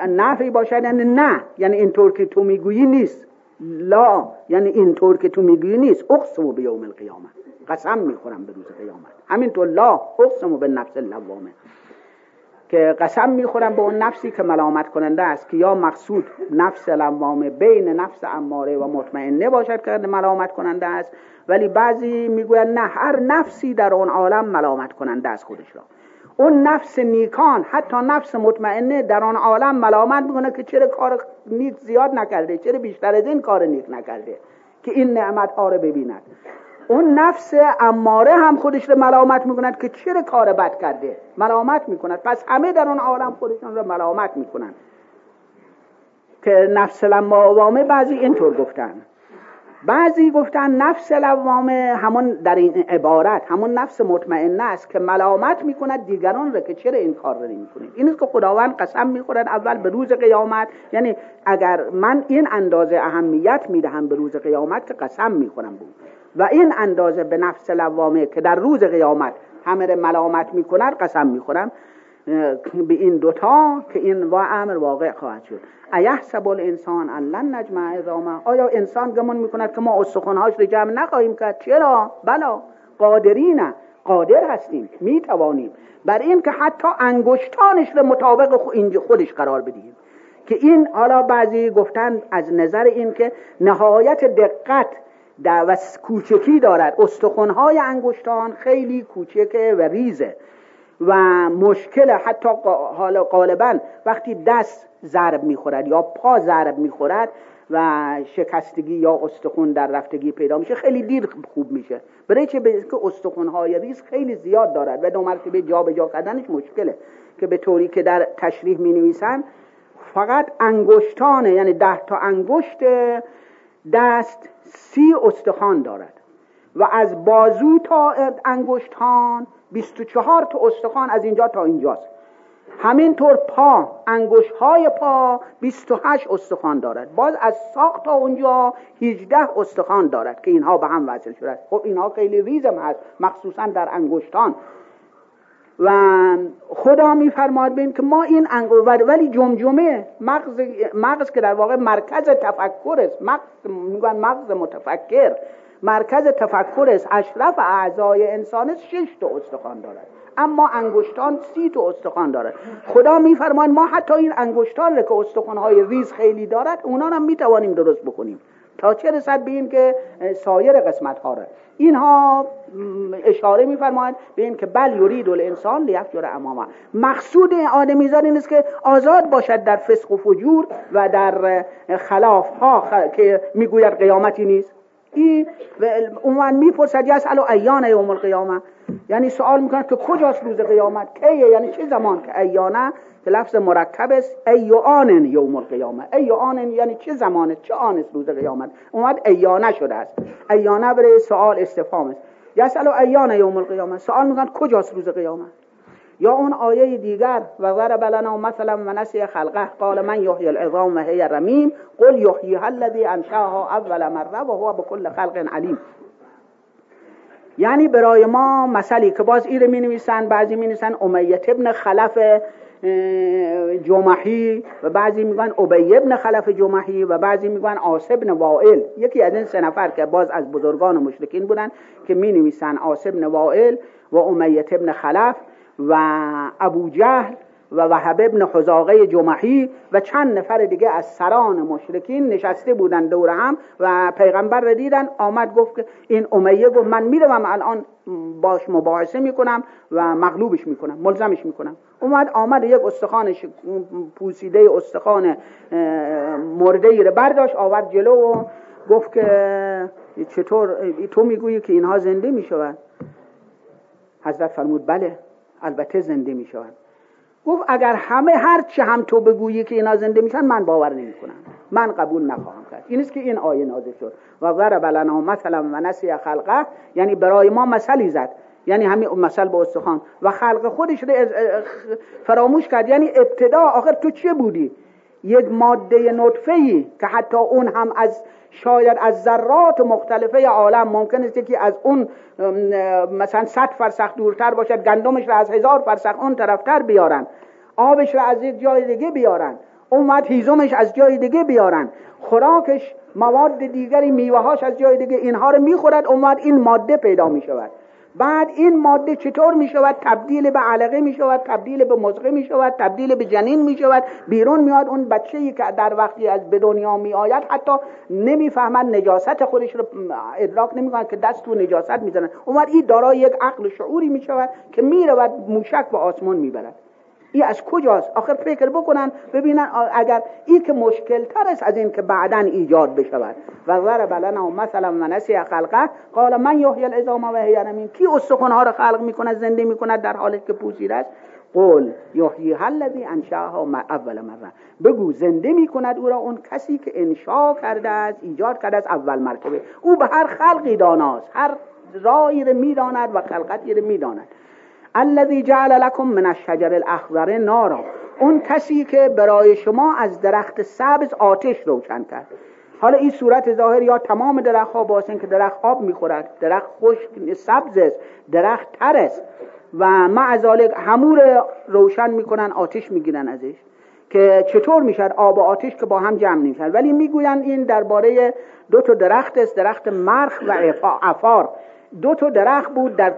نفی باشد یعنی نه یعنی اینطور که تو می‌گویی نیست. لا یعنی اینطور که تو می‌گویی نیست. اقسم به یوم القیامت. قسم می‌خورم به روز قیامت. همینطور لا اقسم به نفس اللوامه. که قسم می‌خورم به اون نفسی که ملامت کننده است که یا مقصود نفس لوامه بین نفس اماره و مطمئنه باشد که ملامت کننده است ولی بعضی می‌گویند نه هر نفسی در اون عالم ملامت کننده است خودش را. اون نفس نیکان حتی نفس مطمئنه در آن عالم ملامت می‌کنه که چرا کار نیک زیاد نکرده چرا بیشتر از این کار نیک نکرده که این نعمت ها رو ببیند. اون نفس اماره هم خودش رو ملامت می‌کند که چرا کار بد کرده؟ ملامت می‌کند. پس همه در اون عالم خودشون رو ملامت می‌کنند که نفس لوامه بعضی اینطور گفتن. بعضی گفتن نفس لوامه همون در این عبارت همون نفس مطمئنه است که ملامت می‌کند دیگران رو که چرا این کار رو نمی‌کنید؟ این است که خداوند قسم می‌خورد اول به روز قیامت. یعنی اگر من این اندازه اهمیت می‌دهم به روز قیامت که قسم می‌خورم بود. و این اندازه به نفس لوامه که در روز قیامت همه ملامت می‌کند قسم می‌خورم. به این دوتا که این و امر واقع خواهد شد. ایحسب الانسان ان نجمع عظامه. آیا انسان گمان می‌کند که ما استخوانهاش رو جمع نخواهیم کرد؟ چرا؟ بلا. قادرینه قادر هستیم. می‌توانیم. بر این که حتی انگشتانش رو مطابق خودش قرار بدیم که این حالا بعضی گفتن از نظر این که نهایت دقت و کوچکی دارد. استخونهای انگشتان خیلی کوچکه و ریزه. و مشکل حتی حالا غالبا وقتی دست ضرب می‌خورد یا پا ضرب می‌خورد و شکستگی یا استخون در رفتگی پیدا میشه خیلی دیر خوب میشه. برای چه که استخونهای ریز خیلی زیاد دارد و دو مرتبه جا به جا کردنش مشکله که به طوری که در تشریح می نویسن فقط انگشتانه یعنی ده تا انگشت دست سی استخوان دارد و از بازو تا انگشتان 24 تا استخوان از اینجا تا اینجاست. همینطور پا انگوش های پا 28 استخوان دارد. باز از ساق تا اونجا 18 استخوان دارد که اینها به هم وصل شده خب اینها خیلی ریزم هست مخصوصا در انگشتان. و خدا میفرماد بین که ما این انگو ولی جمجمه مغز, مغز که در واقع مرکز تفکر است مغز میگن مغز متفکر. مرکز تفکر اشرف اعضای انسان است شش تا استخوان دارد اما انگشتان سی تا استخوان دارد خدا میفرمان ما حتی این انگشتان که استخوانهای ریز خیلی دارد اونا هم می‌توانیم درست بکنیم. تا چه رسد به که سایر قسمت ها را اینها اشاره میفرمایند به این که بل یرید الانسان لیفجر امامه. مقصود آدمیزاد این است که آزاد باشد در فسق و فجور و در خلاف ها که می‌گوید قیامتی نیست. این عنوان می‌پرسد یسالو ایان یوم القیامه یعنی سوال می‌کنه که کجاست روز قیامت؟ کیه؟ یعنی چه زمان که ایانه؟ که لفظ مرکب است ای آنن یوم القیامه ای آنن یعنی چه زمانه؟ چه آن است روز قیامت؟ اومد ایانه شده است. ایانه برای سوال استفهام است یسالو ایان یوم القیامه سوال می‌کنه کجاست روز قیامت؟ یا اون آیه دیگر و ضرب لنا مثلا و نسی خلقه. قال من یحیی العظام و هی رمیم. قل یحییها الذی انشاها اول مره و هو بكل خلق علیم. یعنی برای ما مثلی که باز ایره می نویسن بعضی می نویسن امیت ابن خلف جمحی و بعضی میگن ابی ابن خلف جمحی و بعضی میگن آسب ابن وائل. یکی از این سه نفر که باز از بزرگان مشرکین بودن که می نویسن آسب ابن وائل و امیت ابن خلف. و ابو جهل و وهب ابن خزاقه جمحی و چند نفر دیگه از سران مشرکین نشسته بودن دور هم و پیغمبر را دیدن. آمد گفت که این امیه گفت من می‌روم الان باش مباحثه می‌کنم و مغلوبش می‌کنم ملزمش می‌کنم. اومد آمد یک استخوان پوسیده استخوان مرده رو برداشت آورد جلو و گفت که چطور تو می‌گویی که اینها زنده می‌شوند حضرت فرمود بله. البته زنده می‌شوند گفت اگر همه هر چه هم تو بگویی که اینا زنده میشن من باور نمی‌کنم. من قبول نخواهم کرد. این است که این آیه نازل شد. و ضرب لنا مثلا و نسی خلقه. یعنی برای ما مثلی زد. یعنی همین مثل به استخوان. و خلق خودش رو فراموش کرد. یعنی ابتدا آخر تو چه بودی؟ یک ماده نطفه ای که حتی اون هم از شاید از ذرات مختلفه عالم ممکن است که از اون مثلا صد فرسخ دورتر باشد گندمش را از هزار فرسخ اون طرفتر بیارن آبش را از یک جای دیگه بیارن اومد هیزمش از جای دیگه بیارن خوراکش مواد دیگری میوهاش از جای دیگه اینها رو می‌خورد اومد این ماده پیدا می‌شود. بعد این ماده چطور می شود تبدیل به علقه می شود تبدیل به مزغه می شود تبدیل به جنین می شود بیرون میاد اون بچه ای که در وقتی از به دنیا می آید حتی نمی‌فهمد نجاست خودش رو ادراک نمی که دست تو نجاست می‌زنن. اومد این دارای یک عقل شعوری می شود که می رود موشک به آسمان می برد این از کجاست؟ آخر فکر بکنن ببینن اگر این که مشکل تر است از این که بعدا ایجاد بشود. و ضرب لنا مثلا و نسی خلقه. قال من یحیی العظام و هی رمیم کی استخوان ها رو خلق می‌کنه زنده می‌کند در حالی که پوسیده است؟ قول یحیی الذی انشاها اول مره. بگو زنده می‌کند او را اون کسی که انشا کرده است ایجاد کرده است اول مرتبه. او به هر خلقی داناست. هر رایی رو می‌داند و خلقتی رو می‌داند. الذي جعل لكم من الشجر الاخضر نارا. اون کسی که برای شما از درخت سبز آتش روشن کرد. حالا این صورت ظاهر یا تمام درخت ها باسن که درخت آب می‌خورد. درخت خشک سبز است درخت تر است. و مع ذالک همور روشن می‌کنن آتش می‌گیرن ازش. که چطور می‌شد آب و آتش که با هم جمع نمیشن ولی می‌گویند این درباره دو تا درخت است درخت مرخ و افار دو تا درخت بود در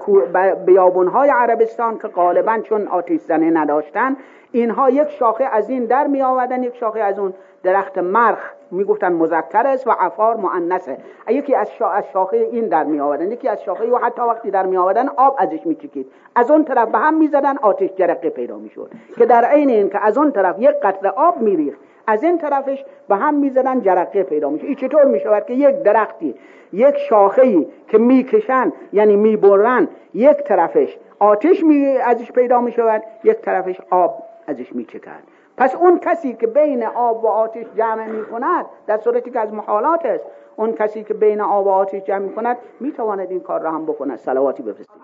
بیابونهای عربستان که غالبا چون آتیش زنه نداشتن. اینها یک شاخه از این در می آوردن یک شاخه از اون درخت مرخ. می‌گفتن مذکر است و عفار مؤنثه یکی از, از شاخه این در می آوردن یکی از شاخه و حتی وقتی در می آوردن آب ازش میچکید. از اون طرف به هم می‌زدن آتش جرقه پیدا می‌شد. که در عین این که از اون طرف یک قطره آب میریخت. از این طرفش به هم می‌زدن جرقه پیدا میشه. این چطور می‌شود که یک درختی یک شاخه که می‌کشن یعنی می‌برن یک طرفش آتش می ازش پیدا می‌شود یک طرفش آب ازش میچکند. پس اون کسی که بین آب و آتش جمع می کند در صورتی که از محالات است اون کسی که بین آب و آتش جمع می کند می این کار را هم بکند. سلواتی بفرستید.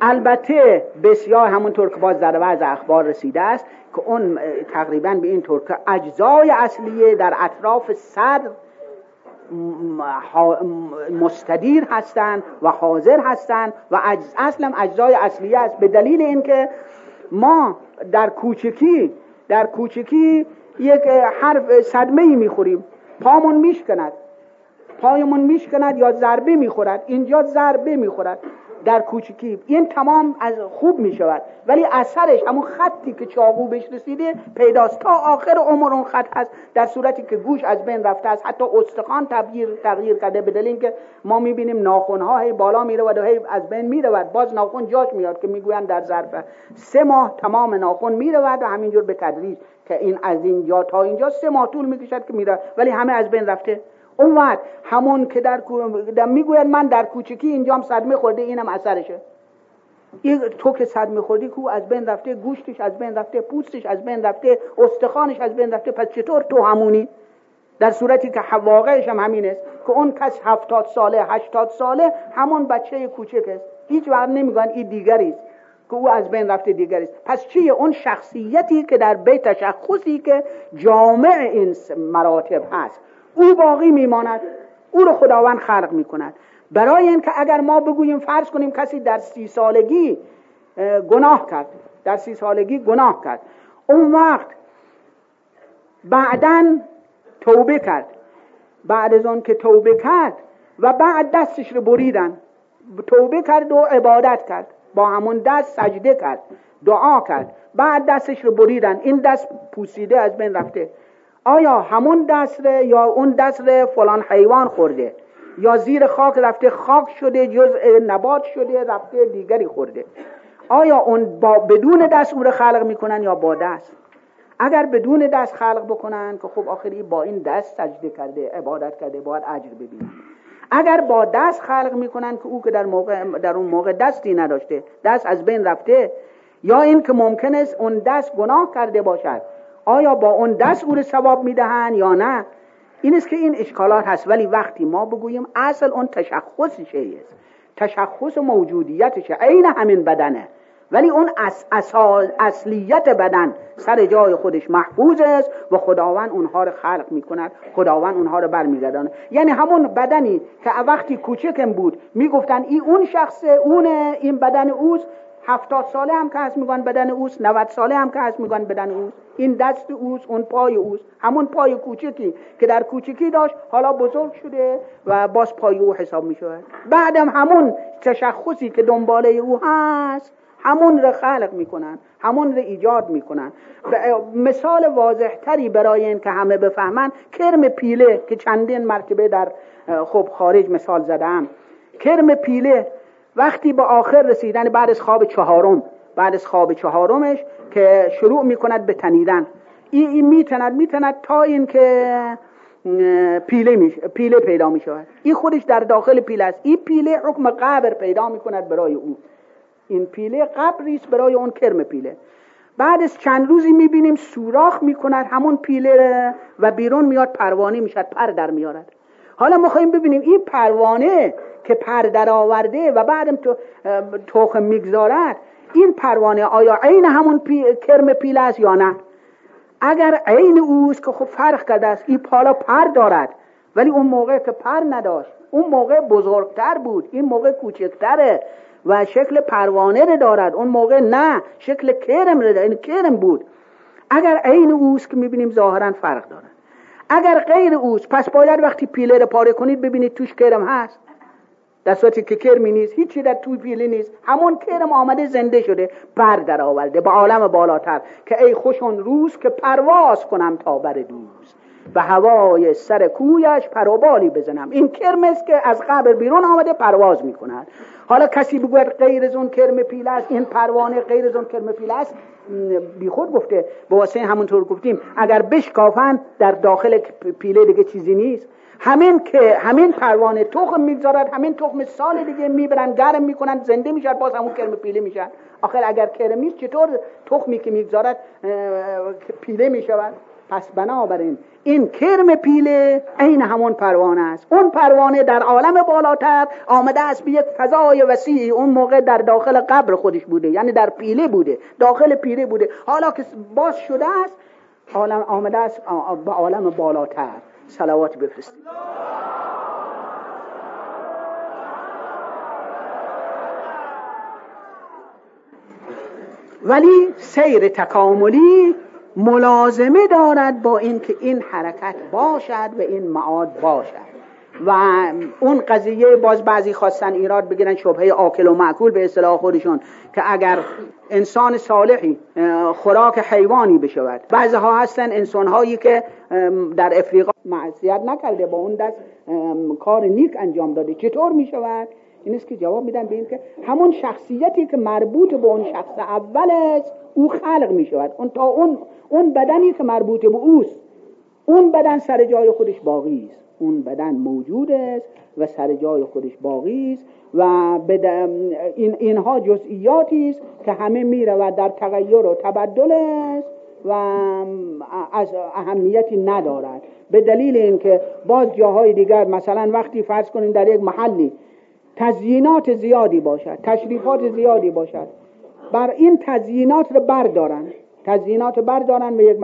البته بسیار همونطور که باز در بعض اخبار رسیده است که اون تقریبا به این طور که اجزای اصلیه در اطراف صدر مستدیر هستند و حاضر هستند و اصلا اجزای اصلیه است. به دلیل اینکه ما در کوچکی در کوچکی یک حرف صدمه ای می‌خوریم. پامون میشکند. پایمون میشکند یا ضربه می‌خورد. اینجا ضربه می‌خورد. در کوچکی. این تمام از خوب می شود ولی اثرش همون خطی که چاقو بهش رسیده پیداست. تا آخر عمر اون خط هست. در صورتی که گوش از بین رفته است. حتی استخوان تغییر تغییر کرده به دلیل که ما می‌بینیم ناخن ها بالا میره و هی از بین می‌رود. باز ناخن جاش میاد که می‌گویند در ظرف سه ماه تمام ناخن می‌رود و همینجور به تدریج. که این از اینجا تا اینجا سه ماه طول می‌کشد که میره ولی همه از بین رفته. اون وقت همون که در, می‌گوید من در کوچکی اینجام صدمه خورده اینم اثرشه. این تو که صدمه خوردی کو از بین رفته گوشتش از بین رفته پوستش از بین رفته استخوانش از بین رفته پس چطور تو همونی؟ در صورتی که واقعش هم همین که اون کس هفتاد ساله هشتاد ساله همون بچه کوچک است هیچ وقت نمیگن این دیگری که او از بین رفته دیگری است پس چیه؟ اون شخصیتی که در بیت تشخصی که جامع این مراتب هست. او باقی میماند. او رو خداوند خلق می‌کند. برای اینکه اگر ما بگوییم فرض کنیم کسی در سی سالگی گناه کرد. در سی سالگی گناه کرد. اون وقت بعدا توبه کرد. بعد از اون که توبه کرد و بعد دستش رو بریدن. توبه کرد و عبادت کرد. با همون دست سجده کرد. دعا کرد. بعد دستش رو بریدن. این دست پوسیده از بین رفته. آیا همون دست یا اون دست فلان حیوان خورده؟ یا زیر خاک رفته خاک شده جز نبات شده رفته دیگری خورده؟ آیا اون با بدون دست او رو خلق می‌کنن یا با دست؟ اگر بدون دست خلق بکنن که خب آخری با این دست سجده کرده عبادت کرده باید اجر ببینن اگر با دست خلق می‌کنن که او که در, موقع در اون موقع دستی نداشته دست از بین رفته یا این که ممکن است اون دست گناه کرده باشد آیا با اون دست او رو ثواب می‌دهن یا نه؟ این است که این اشکالات هست. ولی وقتی ما بگوییم اصل اون تشخص است تشخص موجودیتشه عین همین بدنه. ولی اون اصلیت بدن سر جای خودش محفوظ است و خداوند اونها رو خلق می‌کند. خداوند اونها رو برمیگردانه یعنی همون بدنی که وقتی کوچکم بود می‌گفتن این اون شخصه اون این بدن اوست. هفتاد ساله هم که هست میگن بدن اوست 90 ساله هم که هست میگن بدن اوست. این دست اوست اون پای اوست. همون پای کوچکی که در کوچکی داشت حالا بزرگ شده و باز پای او حساب می‌شود بعدم همون تشخصی که دنباله او هست همون رو خلق می‌کنن همون رو ایجاد می‌کنن. مثال واضح تری برای این که همه بفهمن کرم پیله که چندین مرتبه در خب خارج مثال زدم. کرم پیله وقتی به آخر رسیدن بعد از خواب چهارم بعد از خواب چهارمش که شروع می‌کند به تنیدن. این, این میتند میتند تا اینکه پیله, میش... پیله پیدا می شود این خودش در داخل پیله است. این پیله حکم قبر پیدا می کند برای او این پیله قبری است برای اون کرم پیله. بعد از چند روزی می‌بینیم سوراخ می‌کند همون پیله و بیرون میاد پروانه می‌شد پر در میارد حالا ما خواهیم ببینیم این پروانه که پر در آورده و بعدم تو توخم می‌گذارد این پروانه آیا عین همون پی، کرم پیل است یا نه؟ اگر عین اوست که خب فرق کرده است این پالا پر دارد ولی اون موقع که پر نداشت اون موقع بزرگتر بود این موقع کوچکتره و شکل پروانه رو دارد اون موقع نه شکل کرم رو دارد کرم بود. اگر عین اوست که می‌بینیم ظاهرا فرق دارد. اگر غیر اوست پس باید وقتی پیله رو پاره کنید ببینید توش کرم هست. در صورتی که کرمی نیست هیچی در توی پیله نیست. همون کرم آمده زنده شده بر در آورده به عالم بالاتر که ای خوشون روز که پرواز کنم تا بر دوست و هوای سر کویش پروبالی بزنم. این کرم است که از قبر بیرون آمده پرواز می‌کند. حالا کسی بگوید غیر از اون کرم پیله است؟ این پروانه غیر از اون کرم پیله است؟ بیخود گفته. به واسه همونطور گفتیم اگر بشکافن در داخل پیله دیگه چیزی نیست. همین که همین پروانه تخم می‌گذارد همین تخم سال دیگه می‌برن گرم می‌کنن زنده می‌شد باز همون کرم پیله میشن. آخر اگر کرم نیست چطور تخمی که می‌گذارد پیله می‌شود؟ پس بنابراین این کرم پیله عین همون پروانه است. اون پروانه در عالم بالاتر آمده است به یک فضای وسیعی اون موقع در داخل قبر خودش بوده یعنی در پیله بوده داخل پیله بوده. حالا که باز شده است عالم آمده است به عالم بالاتر. صلوات بفرستید ولی سیر تکاملی ملازمه دارد با اینکه این حرکت باشد و این معاد باشد. و اون قضیه باز بعضی خواستن ایراد بگیرن شبهه آکل و معکول به اصطلاح خودشون که اگر انسان صالحی خوراک حیوانی بشود. بعضی ها هستن انسان هایی که در افریقا معصیت نکرده با اون دست کار نیک انجام داده. چطور می شود؟ این است که جواب میدن به این که همون شخصیتی که مربوط به اون شخص اول است او خلق می شود اون تا اون اون بدنی که مربوط به اوست اون بدن سر جای خودش باقی است. اون بدن موجود است و سر جای خودش باقی است و این اینها جزئیاتی است که همه می رود در تغییر و تبدل است و از اهمیتی ندارد. به دلیل اینکه باز جاهای دیگر مثلا وقتی فرض کنیم در یک محلی تزیینات زیادی باشد تشریفات زیادی باشد بر این تزیینات رو بردارن. تزیینات بردارن به یک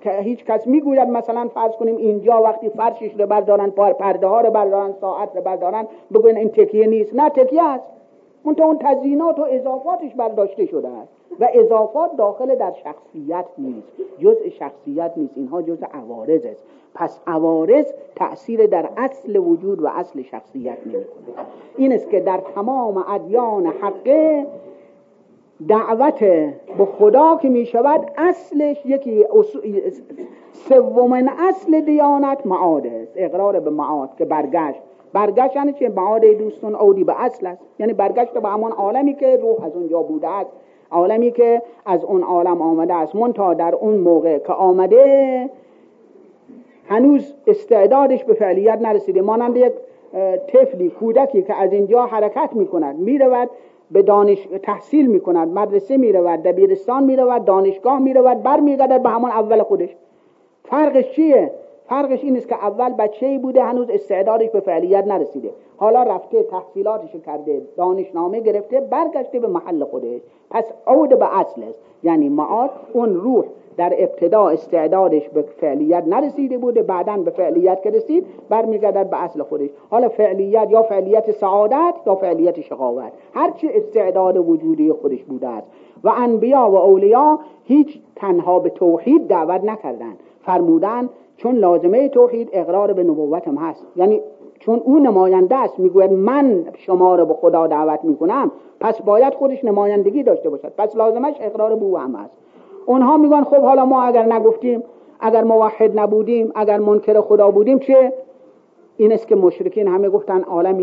که هیچ کس می‌گوید مثلا فرض کنیم اینجا وقتی فرشش رو بردارن پرده ها رو بردارن ساعت رو بردارن بگوین این تکیه نیست. نه تکیه است. اون اون تزیینات و اضافاتش برداشته شده است. و اضافات داخل در شخصیت نیست. جزء شخصیت نیست. اینها جزء عوارض است. پس عوارض تأثیر در اصل وجود و اصل شخصیت نمی‌کنه. این است که در تمام ادیان حقه دعوت به خدا که می شود اصلش یکی سومین اصل دیانت معاد است. اقرار به معاد که برگشت. برگشت یعنی چه معاد دوستون اودی به اصل است. یعنی برگشت به همان عالمی که روح از اونجا بوده است. عالمی که از اون عالم آمده است. منتها در اون موقع که آمده هنوز استعدادش به فعلیت نرسیده. مانند یک طفلی کودکی که از اینجا حرکت می کند می رود به دانش تحصیل می کند مدرسه می رود دبیرستان می رود دانشگاه می رود بر می به همان اول خودش فرقش چیه؟ فرقش این است که اول بچه ای بوده هنوز استعدادش به فعلیت نرسیده. حالا رفته تحصیلاتش کرده دانشنامه گرفته برگشته به محل خودش. پس عود به اصل است. یعنی معاد اون روح در ابتدا استعدادش به فعلیت نرسیده بوده بعدا به فعلیت که رسید برمیگردد به اصل خودش. حالا فعلیت یا فعلیت سعادت یا فعلیت شقاوت. هرچی استعداد وجودی خودش بوده است. و انبیا و اولیا هیچ تنها به توحید دعوت نکردند. فرمودن چون لازمه توحید اقرار به نبوتم هست. یعنی چون او نماینده است می‌گوید من شما رو به خدا دعوت می‌کنم پس باید خودش نمایندگی داشته باشد. پس لازمش اقرار به او هم هست. اونها میگن خب حالا ما اگر نگفتیم اگر موحد نبودیم اگر منکر خدا بودیم چه؟ این است که مشرکین همه گفتن عالم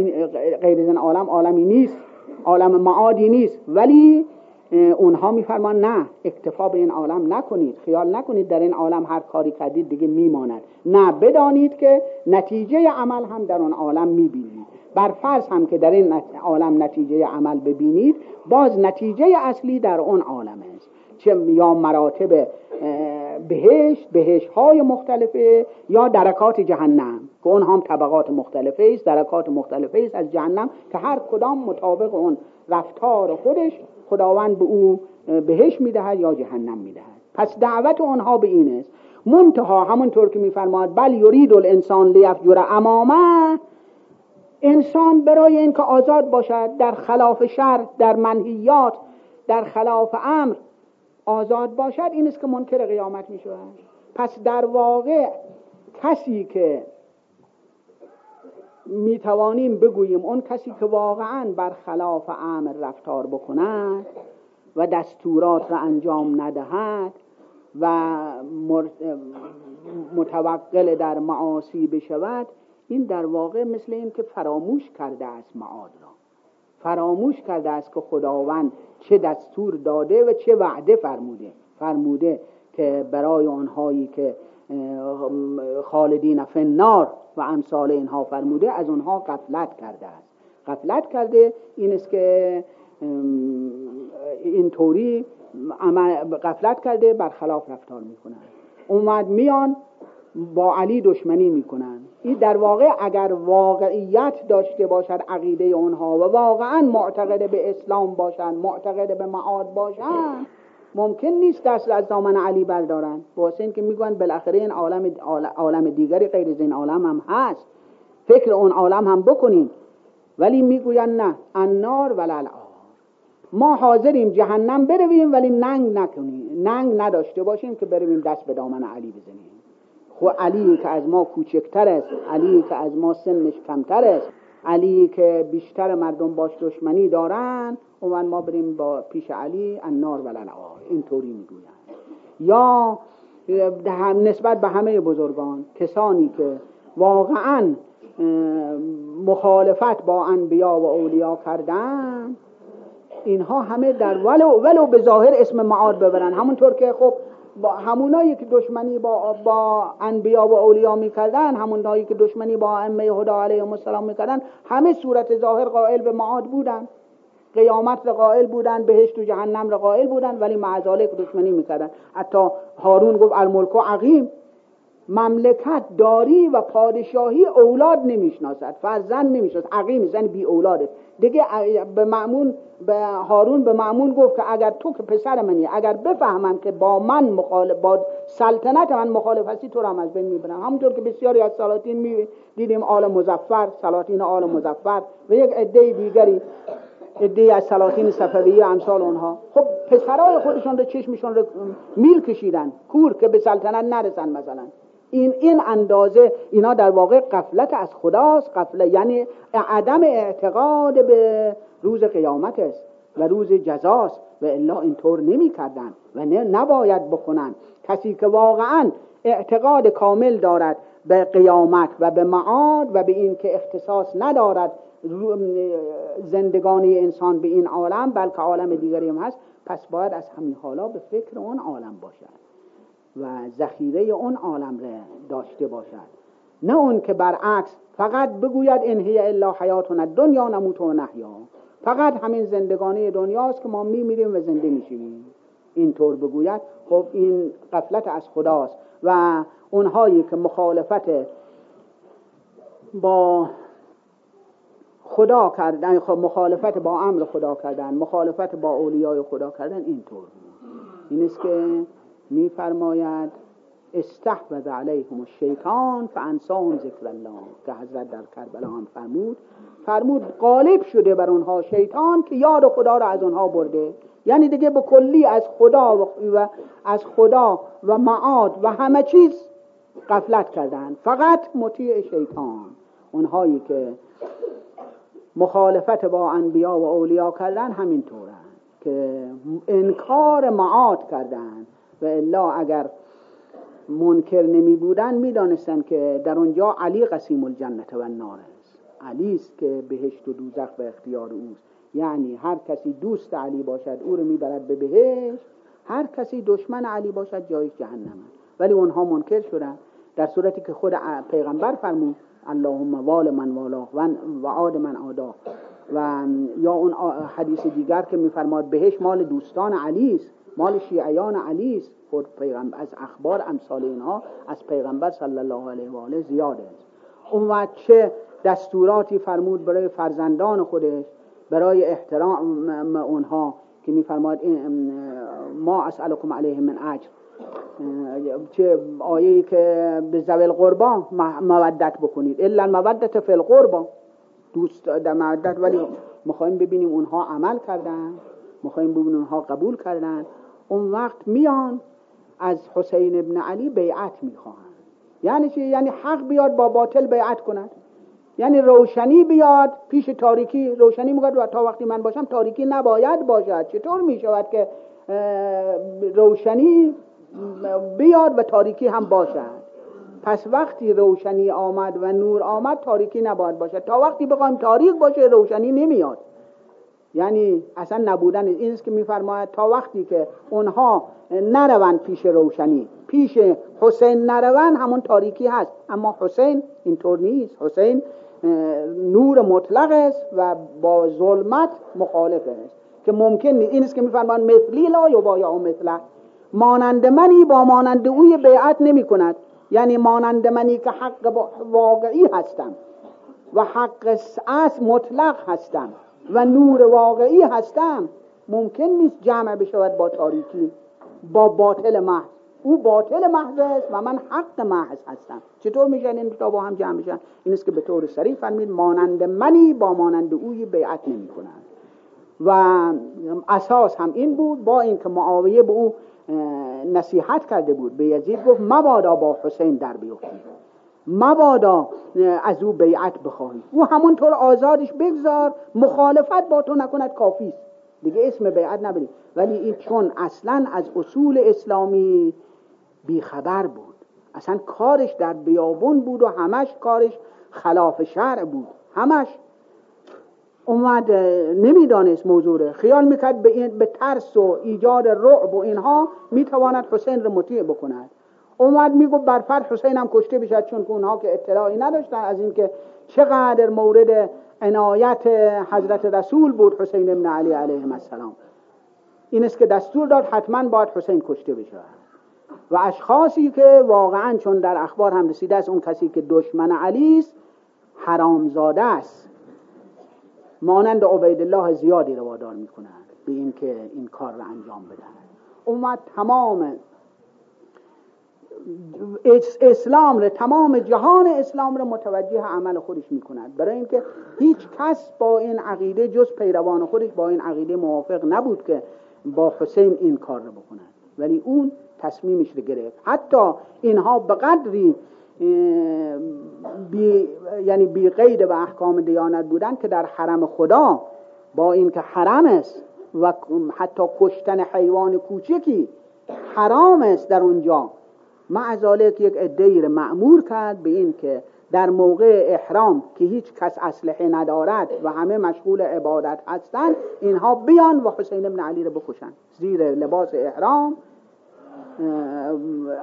غیر از عالم عالمی نیست عالم معادی نیست. ولی اونها میفرمان نه اکتفا به این عالم نکنید خیال نکنید در این عالم هر کاری کردید دیگه میماند. نه بدانید که نتیجه عمل هم در اون عالم می‌بینید. بر فرض هم که در این عالم نتیجه عمل ببینید باز نتیجه اصلی در اون عالم است. چه یا مراتب بهشت بهشت های مختلفه یا درکات جهنم که اون هم طبقات مختلفه است درکات مختلفه است از جهنم که هر کدام مطابق اون رفتار خودش خداوند به او بهش می‌دهد یا جهنم می‌دهد. پس دعوت آنها به این است. منتها همونطور که میفرماد بل یرید الانسان لیفجر امامه. انسان برای اینکه آزاد باشد در خلاف شر در منهیات در خلاف امر آزاد باشد این است که منکر قیامت می شود پس در واقع کسی که می‌توانیم بگوییم اون کسی که واقعا برخلاف امر رفتار بکند و دستورات را انجام ندهد و متوقل در معاصی بشود این در واقع مثل این که فراموش کرده است معاد را. فراموش کرده است که خداوند چه دستور داده و چه وعده فرموده. فرموده که برای آنهایی که خالدین فنار و امثال اینها فرموده از اونها قفلت کرده است. قفلت کرده این است که اینطوری قفلت کرده برخلاف رفتار می‌کنن. اومد میان با علی دشمنی می‌کنن. این در واقع اگر واقعیت داشته باشد عقیده اونها و واقعا معتقد به اسلام باشن معتقد به معاد باشن ممکن نیست دست از دامن علی بردارن. واسه این که می‌گوین بالاخره این عالم, عالم دیگری غیر از این عالم هم هست. فکر اون عالم هم بکنیم. ولی می‌گوین نه النار ولل ما حاضریم جهنم برویم ولی ننگ نکنیم. ننگ نداشته باشیم که برویم دست به دامن علی بزنیم. خو علی که از ما کوچکتر است علی که از ما سنش کمتر است علی که بیشتر مردم باش دشمنی دارن و ما بریم با پیش علی النار و این اینطوری می‌گوین یا نسبت به همه بزرگان کسانی که واقعا مخالفت با انبیا و اولیا کردن اینها همه در ولو ولو به ظاهر اسم معاد ببرن همونطور که خب با همونایی که دشمنی با با انبیا و اولیا می‌کردن همونایی که دشمنی با ائمه هدا علیهم السلام می‌کردن همه صورت ظاهر قائل به معاد بودن قیامت را قائل بودن بهشت و جهنم را قائل بودن ولی معذالک دشمنی می‌کردن حتی هارون گفت الملک و عقیم مملکت داری و پادشاهی اولاد نمی‌شناسد فرزند نمی‌شناسد عقیم زن بی اولاده دیگه به معمون به هارون به معمون گفت که اگر تو که پسر منی اگر بفهمم که با من مخالف با سلطنت من مخالف هستی تو را هم از بین می‌برم. همونطور که بسیاری از سلاطین می دیدیم آل مزفر سلاطین آل مزفر و یک عده دیگری عده از سلاطین صفویه امثال اونها. خب پسرای خودشون رو چشمشون رو میل کشیدن؟ کور که به سلطنت نرسن مثلا. این این اندازه اینا در واقع قفلت از خداست. قفلت یعنی عدم اعتقاد به روز قیامت است و روز جزاست. و الا اینطور نمی کردن و نباید بکنن کسی که واقعا اعتقاد کامل دارد به قیامت و به معاد و به این که اختصاص ندارد زندگانی انسان به این عالم بلکه عالم دیگری هم هست. پس باید از همین حالا به فکر اون عالم باشد و ذخیره اون عالم را داشته باشد. نه اون که برعکس فقط بگوید ان هی الا حیاتنا دنیا نموت و نحیا. فقط همین زندگانی دنیاست که ما میمیریم و زنده میشیم اینطور بگوید خب این قفلت از خداست و اونهایی که مخالفت با خدا کردن خب مخالفت با امر خدا کردن مخالفت با اولیای خدا کردن اینطور این است که میفرماید استحوذ علیهم الشیطان فانساهم ذکر الله. که حضرت در کربلا هم فرمود فرمود غالب شده بر اونها شیطان که یاد خدا را از اونها برده. یعنی دیگه به کلی از خدا و از خدا و معاد و همه چیز قفلت کردن. فقط مطیع شیطان. اونهایی که مخالفت با انبیا و اولیا کردن همینطورن که انکار معاد کردن و الا اگر منکر نمی بودن می دانستن که در اونجا علی قسیم الجنت و النار است. علی است که بهشت و دوزخ به اختیار اوست. یعنی هر کسی دوست علی باشد او رو می‌برد به بهشت هر کسی دشمن علی باشد جایش جهنم ولی اونها منکر شدن. در صورتی که خود پیغمبر فرمود اللهم وال من والا و عاد من آدا و یا اون حدیث دیگر که میفرماد بهش مال دوستان علی است مال شیعیان علی است. خود پیغمبر از اخبار امثال اینها از پیغمبر صلی الله علیه و آله زیاده است. اون وقت چه دستوراتی فرمود برای فرزندان خودش برای احترام اونها که میفرماد ما اسالکم علیه من اجر. چه آیه که به زویل قربا مودت بکنید. الا مودت فی القربا دوست در مودت ولی می‌خوایم ببینیم اونها عمل کردن می‌خوایم ببینیم اونها قبول کردن. اون وقت میان از حسین ابن علی بیعت می‌خواهند. یعنی چی؟ یعنی حق بیاد با باطل بیعت کند. یعنی روشنی بیاد پیش تاریکی. روشنی میگه تا وقتی من باشم تاریکی نباید باشد. چطور می‌شود که روشنی بیاد و تاریکی هم باشد. پس وقتی روشنی آمد و نور آمد تاریکی نباید باشد. تا وقتی بخوایم تاریک باشه روشنی نمیاد. یعنی اصلا نبودن این است که میفرماید تا وقتی که اونها نروند پیش روشنی پیش حسین نروند همون تاریکی هست. اما حسین اینطور نیست. حسین نور مطلق است و با ظلمت مخالف است. که ممکن نیست. این است که میفرماید مثلی لا یبایا مثله. مانند منی با مانند اوی بیعت نمی کند. یعنی مانند منی که حق واقعی هستم و حق اصل مطلق هستم و نور واقعی هستم. ممکن نیست جمع بشود با تاریکی با باطل محض. او باطل محض است و من حق محض هستم. چطور میشن این تا با هم جمع میشن این است که به طور سریع فرمید مانند منی با مانند اوی بیعت نمی کنند. و اساس هم این بود با اینکه معاویه به او نصیحت کرده بود. به یزید گفت مبادا با حسین در بیفتی. مبادا از او بیعت بخواهی. او همونطور آزادش بگذار مخالفت با تو نکند کافی است. دیگه اسم بیعت نبری ولی این چون اصلا از اصول اسلامی بیخبر بود. اصلا کارش در بیابون بود و همش کارش خلاف شرع بود. همش اومد نمی‌دانست موضوع خیال می‌کرد به, به ترس و ایجاد رعب و اینها می‌تواند حسین رو مطیع بکند. اومد میگو بر حسین هم کشته بشد چون که اونها که اطلاعی نداشتن از اینکه چقدر مورد عنایت حضرت رسول بود حسین ابن علی علیه السلام. این است که دستور داد حتما باید حسین کشته بشه. و اشخاصی که واقعا چون در اخبار هم رسیده است اون کسی که دشمن علی است حرامزاده است. مانند عبیدالله زیادی رو وادار به اینکه این کار رو انجام بدن اومد تمام اسلام رو تمام جهان اسلام رو متوجه عمل خودش می‌کند. برای اینکه هیچ کس با این عقیده جز پیروان خودش با این عقیده موافق نبود که با حسین این کار رو بکنند ولی اون تصمیمش رو گرفت. حتی اینها به قدری بی یعنی بی قید و احکام دیانت بودن که در حرم خدا با اینکه حرم است و حتی کشتن حیوان کوچکی حرام است در اونجا. معذالک یک عده معمور کرد به این که در موقع احرام که هیچ کس اسلحه ندارد و همه مشغول عبادت هستند اینها بیان و حسین ابن علی رو بکشن. زیر لباس احرام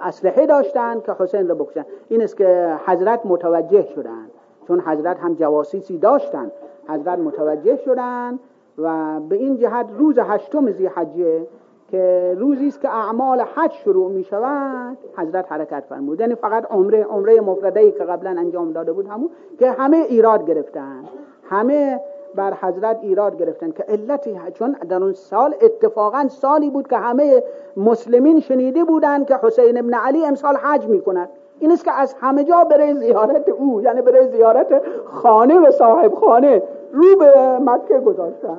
اسلحه داشتند که حسین رو بکشن. این است که حضرت متوجه شدند چون حضرت هم جواسیسی داشتند حضرت متوجه شدند و به این جهت روز هشتم حجه که روزی است که اعمال حج شروع می شود حضرت حرکت فرمود. یعنی فقط عمره عمره مفرده که قبلا انجام داده بود همون که همه ایراد گرفتن. همه بر حضرت ایراد گرفتن که علتی چون در اون سال اتفاقا سالی بود که همه مسلمین شنیده بودند که حسین ابن علی امسال حج می کند این است که از همه جا برای زیارت او یعنی برای زیارت خانه و صاحب خانه. رو به مکه گذاشتن.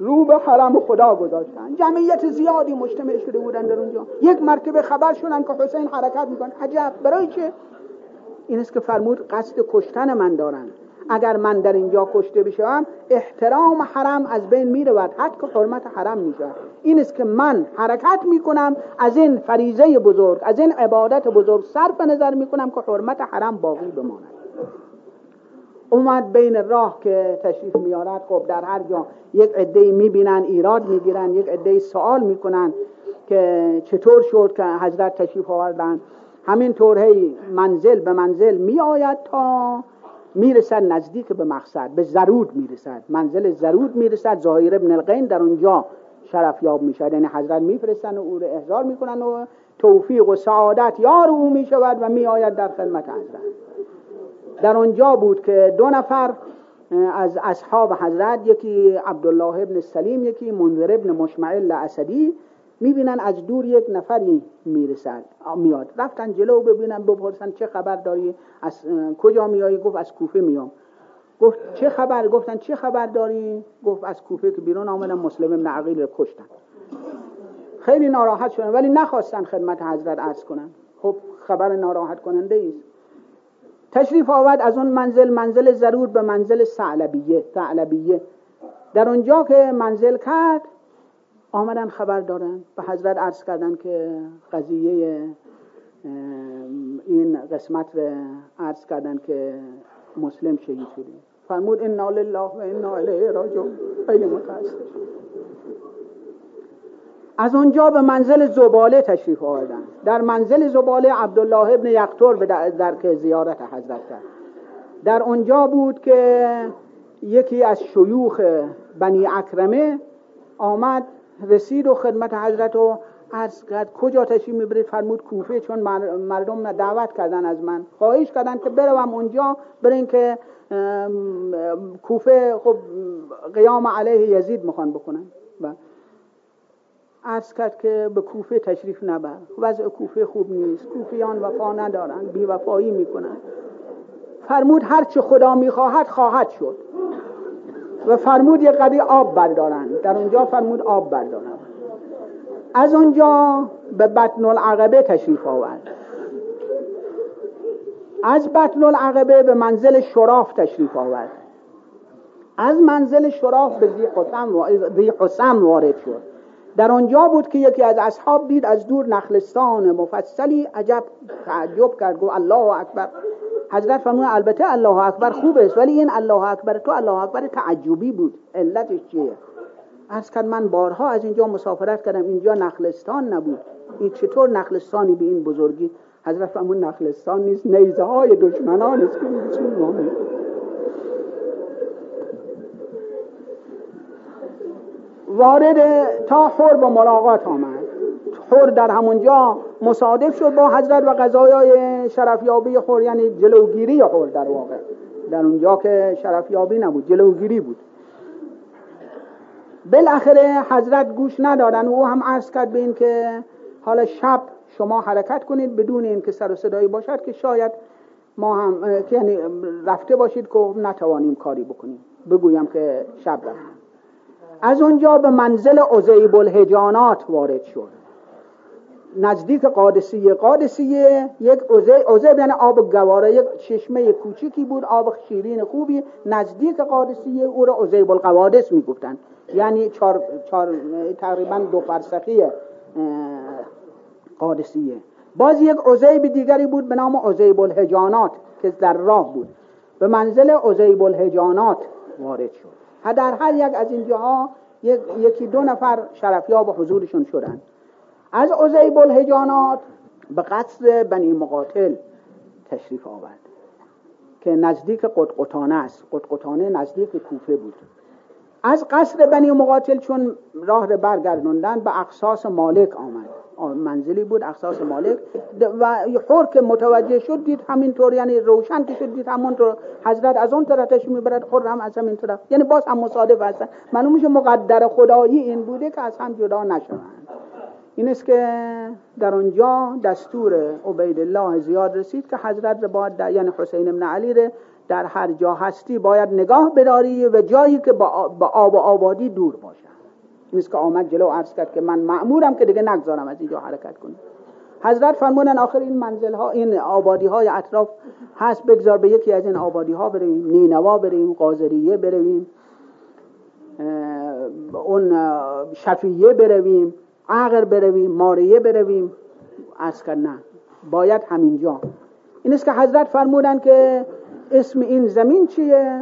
رو به حرم خدا گذاشتن. جمعیت زیادی مجتمع شده بودن در اونجا. یک مرتبه خبر شدن که حسین حرکت میکن عجب. برای چه؟ این است که فرمود قصد کشتن من دارن. اگر من در اینجا کشته بشم احترام حرم از بین می‌رود. حتی که حرمت حرم میشه این است که من حرکت می‌کنم از این فریزه بزرگ از این عبادت بزرگ صرف نظر می‌کنم که حرمت حرم باقی بماند. اومد بین راه که تشریف میارد خب در هر جا یک عده می‌بینن ایراد می‌گیرن یک عده سوال می‌کنن که چطور شد که حضرت تشریف آوردن. همین طور هی منزل به منزل میآید تا می‌رسد نزدیک به مقصد به زرود می‌رسد. منزل زرود می‌رسد ظاهر ابن القین در اونجا شرف یاب می‌شد. یعنی حضرت میفرستن و او رو احضار می‌کنن و توفیق و سعادت یار او می‌شود و میآید در خدمت حضرت. در اونجا بود که دو نفر از اصحاب حضرت یکی عبدالله ابن سلیم یکی منذر ابن مشمعل اسدی می‌بینن از دور یک نفری می‌رسد میاد. رفتن جلو ببینن بپرسن چه خبر داری از کجا میایی گفت از کوفه میام گفت چه خبر؟ گفتن چه خبر داری؟ گفت از کوفه که بیرون آمدن مسلم ابن عقیل رو کشتن. خیلی ناراحت شدن ولی نخواستن خدمت حضرت عرض کنن. خب خبر ناراحت کننده است تشریف آورد از اون منزل منزل ضرور به منزل سعلبیه سعلبیه در اونجا که منزل کرد آمدن خبر دارن به حضرت عرض کردن که قضیه این قسمت رو عرض کردن که مسلم شهید شده. فرمود انا لله و انا الیه راجعون خیلی متاسف. از اونجا به منزل زباله تشریف آوردن. در منزل زباله عبدالله ابن یقتور در که زیارت حضرت کرد. در اونجا بود که یکی از شیوخ بنی اکرمه آمد رسید و خدمت حضرت و عرض کرد کجا تشریف می‌برید؟ فرمود کوفه چون مردم دعوت کردن از من. خواهش کردن که بروم اونجا برین که کوفه خب قیام علیه یزید می‌خوان بکنن. و عرض کرد که به کوفه تشریف نبر. وضع کوفه خوب نیست. کوفیان وفا ندارن. بیوفایی می‌کنن. فرمود هرچه خدا می‌خواهد خواهد شد. و فرمود یه قدی آب بردارن. در اونجا فرمود آب بردارن. از اونجا به بطن العقبه تشریف آورد. از بطن العقبه به منزل شراف تشریف آورد. از منزل شراف به ذی حسم وارد شد. در آنجا بود که یکی از اصحاب دید از دور نخلستان مفصلی عجب تعجب کرد گفت الله اکبر. حضرت فرمود البته الله اکبر خوب است ولی این الله اکبر تو الله اکبر تعجبی بود علتش چیه؟ از کرد من بارها از اینجا مسافرت کردم اینجا نخلستان نبود. این چطور نخلستانی به این بزرگی؟ حضرت فرمود نخلستان نیست نیزه های دشمنان است که وارد تا حر با ملاقات آمد. حر در همونجا مصادف شد با حضرت و قضایای شرفیابی حر یعنی جلوگیری حر در واقع. در اونجا که شرفیابی نبود جلوگیری بود. بالاخره حضرت گوش ندادن او هم عرض کرد به این که حالا شب شما حرکت کنید بدون اینکه سر و صدایی باشد که شاید ما هم یعنی رفته باشید که نتوانیم کاری بکنیم. بگویم که شب رفتیم از اونجا به منزل عزیب الهجانات وارد شد. نزدیک قادسیه. قادسیه یک عزیب یعنی آب گواره یک چشمه کوچیکی بود آب شیرین خوبی. نزدیک قادسیه او را عزیب القوادس می‌گفتند. یعنی چار, چار تقریبا دو فرسخی قادسیه. باز یک عزیب دیگری بود به نام عزیب الهجانات که در راه بود. به منزل عزیب الهجانات وارد شد. در هر یک از اینجاها یکی دو نفر شرفیاب حضورشون شدن. از عزیب الهجانات به قصد بنی مقاتل تشریف آورد که نزدیک قطقطانه است. قطقطانه نزدیک کوفه بود. از قصر بنی مقاتل چون راه رو برگردوندن به اقصاص مالک آمد. منزلی بود اقصاص مالک. و خور که متوجه شد دید همینطور یعنی روشن که شد دید همونطور حضرت از اون طرفش می‌برد خور هم از همین طرف. یعنی باز هم مصادف هستن. معلوم میشه مقدر خدایی این بوده که از هم جدا نشوند این است که در آنجا دستور عبید الله زیاد رسید که حضرت باید یعنی حسین ابن علی رو در هر جا هستی باید نگاه بداری و جایی که با آب و آبادی دور باشه. این که آمد جلو عرض کرد که من معمورم که دیگه نگذارم از اینجا حرکت کنم. حضرت فرمودن آخر این منزل ها این آبادی های اطراف هست بگذار به یکی از این آبادی ها برویم. نینوا بریم قازریه برویم. اون شفیه برویم. عقر برویم ماریه برویم. از نه باید همینجا. این است که حضرت فرمودن که اسم این زمین چیه؟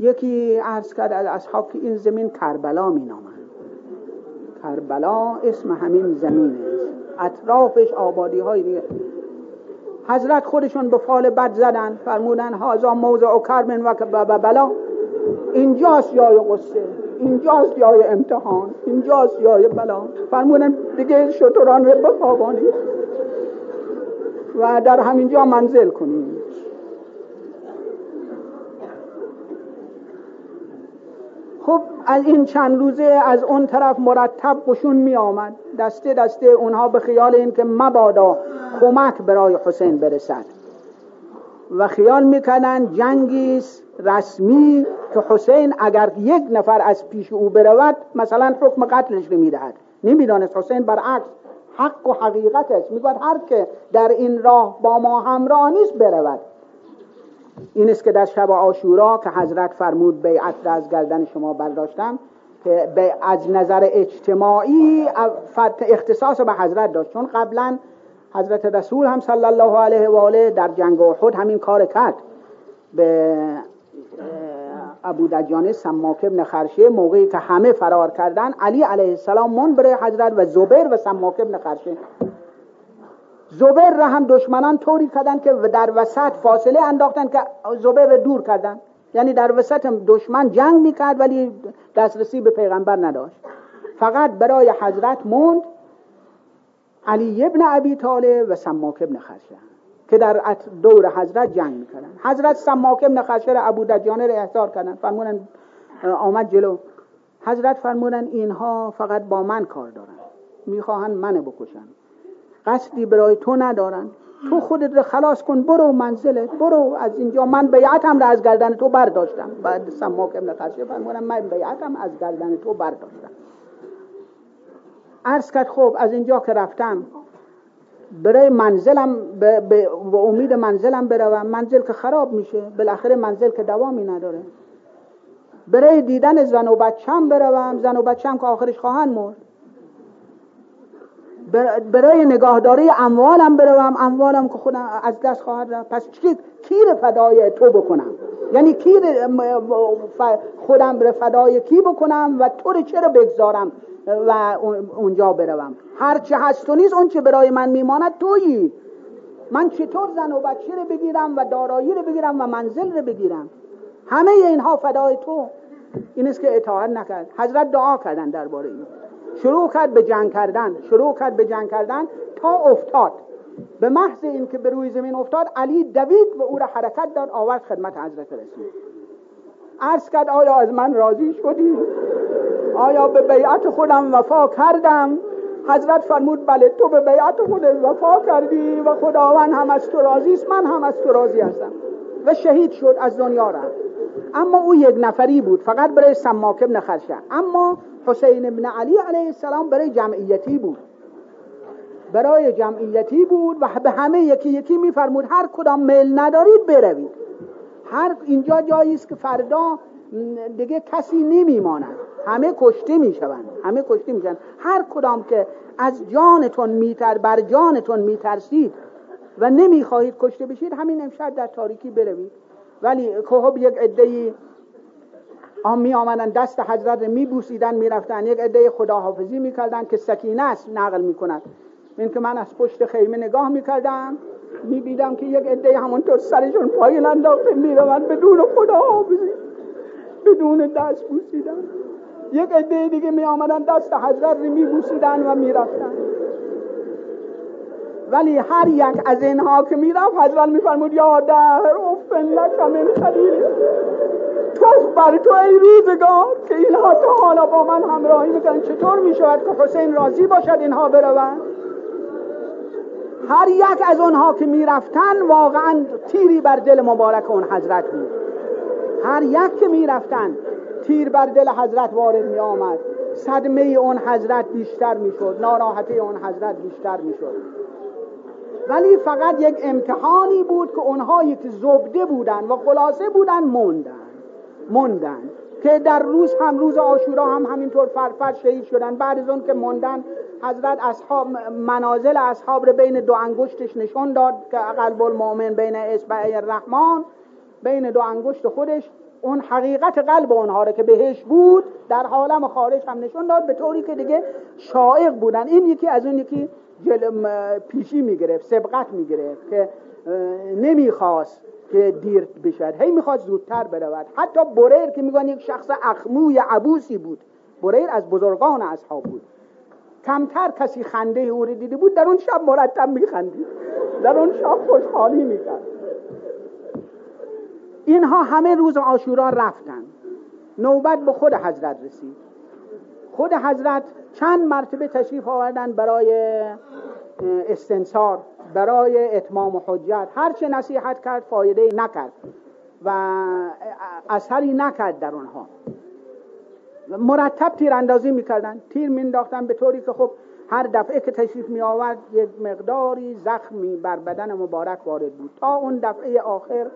یکی عرض کرد از اصحاب که این زمین کربلا می نامن کربلا اسم همین زمین است اطرافش آبادی های دیگه. حضرت خودشون به فال بد زدن. فرمودن هازا موضع و کرمن و بلا. اینجاست جای قصه اینجاست جای امتحان. اینجاست جای بلا. فرمودن دیگه شطران رو بخوابانید و در همینجا منزل کنیم. خب از این چند روزه از اون طرف مرتب قشون می آمد. دسته دسته اونها به خیال این که مبادا کمک برای حسین برسد. و خیال می‌کنن جنگی رسمی که حسین اگر یک نفر از پیش او برود مثلا حکم قتلش رو می‌دهد. نمی‌دانست حسین برعکس حق و حقیقتش. می‌گوید هر که در این راه با ما همراه نیست برود. این است که در شب آشورا که حضرت فرمود بیعت را از گردن شما برداشتم که از نظر اجتماعی اختصاص به حضرت داشت. چون قبلا حضرت رسول هم صلی الله علیه و آله در جنگ احد همین کار کرد. به ابو دجانه سماک ابن خرشه موقعی که همه فرار کردن علی علیه السلام من برای حضرت و زبیر و سماک ابن خرشه زبیر را هم دشمنان طوری کردن که در وسط فاصله انداختن که زبیر را دور کردن یعنی در وسط دشمن جنگ می‌کرد ولی دسترسی به پیغمبر نداشت. فقط برای حضرت موند علی ابن ابی طالب و سماک ابن خرشه که در دور حضرت جنگ می‌کردن حضرت سماک ابن را ابو دجانه را احضار کردن فرمودن آمد جلو. حضرت فرمودن اینها فقط با من کار دارن می‌خواهند منو بکشن قصدی برای تو ندارن تو خودت رو خلاص کن برو منزلت برو از اینجا. من بیعتم رو از گردن تو برداشتم. بعد سماک ابن خرشه فرمودن من بیعتم از گردن تو برداشتم. عرض کرد خب از اینجا که رفتم برای منزلم به, امید منزلم بروم. منزل که خراب میشه بالاخره منزل که دوامی نداره. برای دیدن زن و بچم بروم. زن و بچم که آخرش خواهند مرد. برای نگاهداری اموالم بروم اموالم که خودم از دست خواهد رفت. پس چی؟ کی فدای تو بکنم. یعنی کی خودم رو فدای کی بکنم و تو رو چرا بگذارم و اونجا بروم؟ هرچه هست و نیست اون چه برای من میماند تویی. من چطور زن و بچه رو بگیرم و دارایی رو بگیرم و منزل رو بگیرم؟ همه اینها فدای تو. این است که اطاعت نکرد. حضرت دعا کردن درباره این. شروع کرد به جنگ کردن شروع کرد به جنگ کردن تا افتاد. به محض اینکه به روی زمین افتاد علی دوید و او را حرکت داد آورد خدمت حضرت رسول. عرض کرد آیا از من راضی شدی؟ آیا به بیعت خودم وفا کردم؟ حضرت فرمود بله تو به بیعت خودت وفا کردی و خداوند هم از تو راضی است من هم از تو راضی هستم. و شهید شد از دنیا رفت. اما او یک نفری بود فقط برای سماک ابن خرشه. اما حسین ابن علی علیه السلام برای جمعیتی بود. برای جمعیتی بود و به همه یکی یکی میفرمود هر کدام میل ندارید بروید. هر اینجا جایی است که فردا دیگه کسی نمیماند. همه کشته می‌شوند همه کشته میشن هر کدام که از جانتون میتر بر جانتون میترسید و نمی‌خواهید کشته بشید همین امشب در تاریکی بروید. ولی خب یک عده‌ای آم می آمدن دست حضرت می بوسیدن می رفتن یک عده خداحافظی می کردن که سکینه است نقل می کند این که من از پشت خیمه نگاه می کردم می بیدم که یک عده همونطور سرشون پایین انداخته می روند بدون خداحافظی بدون دست بوسیدن. یک عده دیگه می آمدن دست حضرت رو می بوسیدن و می رفتن ولی هر یک از اینها که می رفت حضرت می فرمود یا در افن لک من خلیل. توف بر تو ای روزگار. که اینها تا حالا با من همراهی می‌کنن چطور می‌شود که حسین راضی باشد اینها بروند؟ هر یک از آنها که می‌رفتن واقعا تیری بر دل مبارک اون حضرت بود. هر یک که می‌رفتن تیر بر دل حضرت وارد می آمد صدمه اون حضرت بیشتر می‌شد. ناراحتی اون حضرت بیشتر می‌شد. ولی فقط یک امتحانی بود که اونهایی که زبده بودن و خلاصه بودن موندن موندن که در روز هم روز آشورا هم همینطور فرفر شهید شدن. بعد از اون که موندن حضرت اصحاب منازل اصحاب رو بین دو انگشتش نشون داد که قلب المؤمن بین اصبع الرحمن بین دو انگشت خودش. اون حقیقت قلب اونها رو که بهش بود در عالم خارج هم نشون داد به طوری که دیگه شائق بودن. این یکی از اون یکی پیشی می‌گرفت سبقت می‌گرفت که نمی‌خواست که دیر بشد. هی می‌خواد زودتر برود. حتی بریر که میگن یک شخص اخموی عبوسی بود. بریر از بزرگان اصحاب بود. کمتر کسی خنده او رو دیده بود در اون شب مرتب میخندید. در اون شب خوشحالی می‌کرد. اینها همه روز آشورا رفتن. نوبت به خود حضرت رسید. خود حضرت چند مرتبه تشریف آوردن برای استنصار. برای اتمام حجت. هرچه نصیحت کرد فایده نکرد. و اثری نکرد در اونها. مرتب تیر اندازی می‌کردن. تیر مینداختن به طوری که خب هر دفعه که تشریف می آورد یک مقداری زخمی بر بدن مبارک وارد بود. تا اون دفعه آخر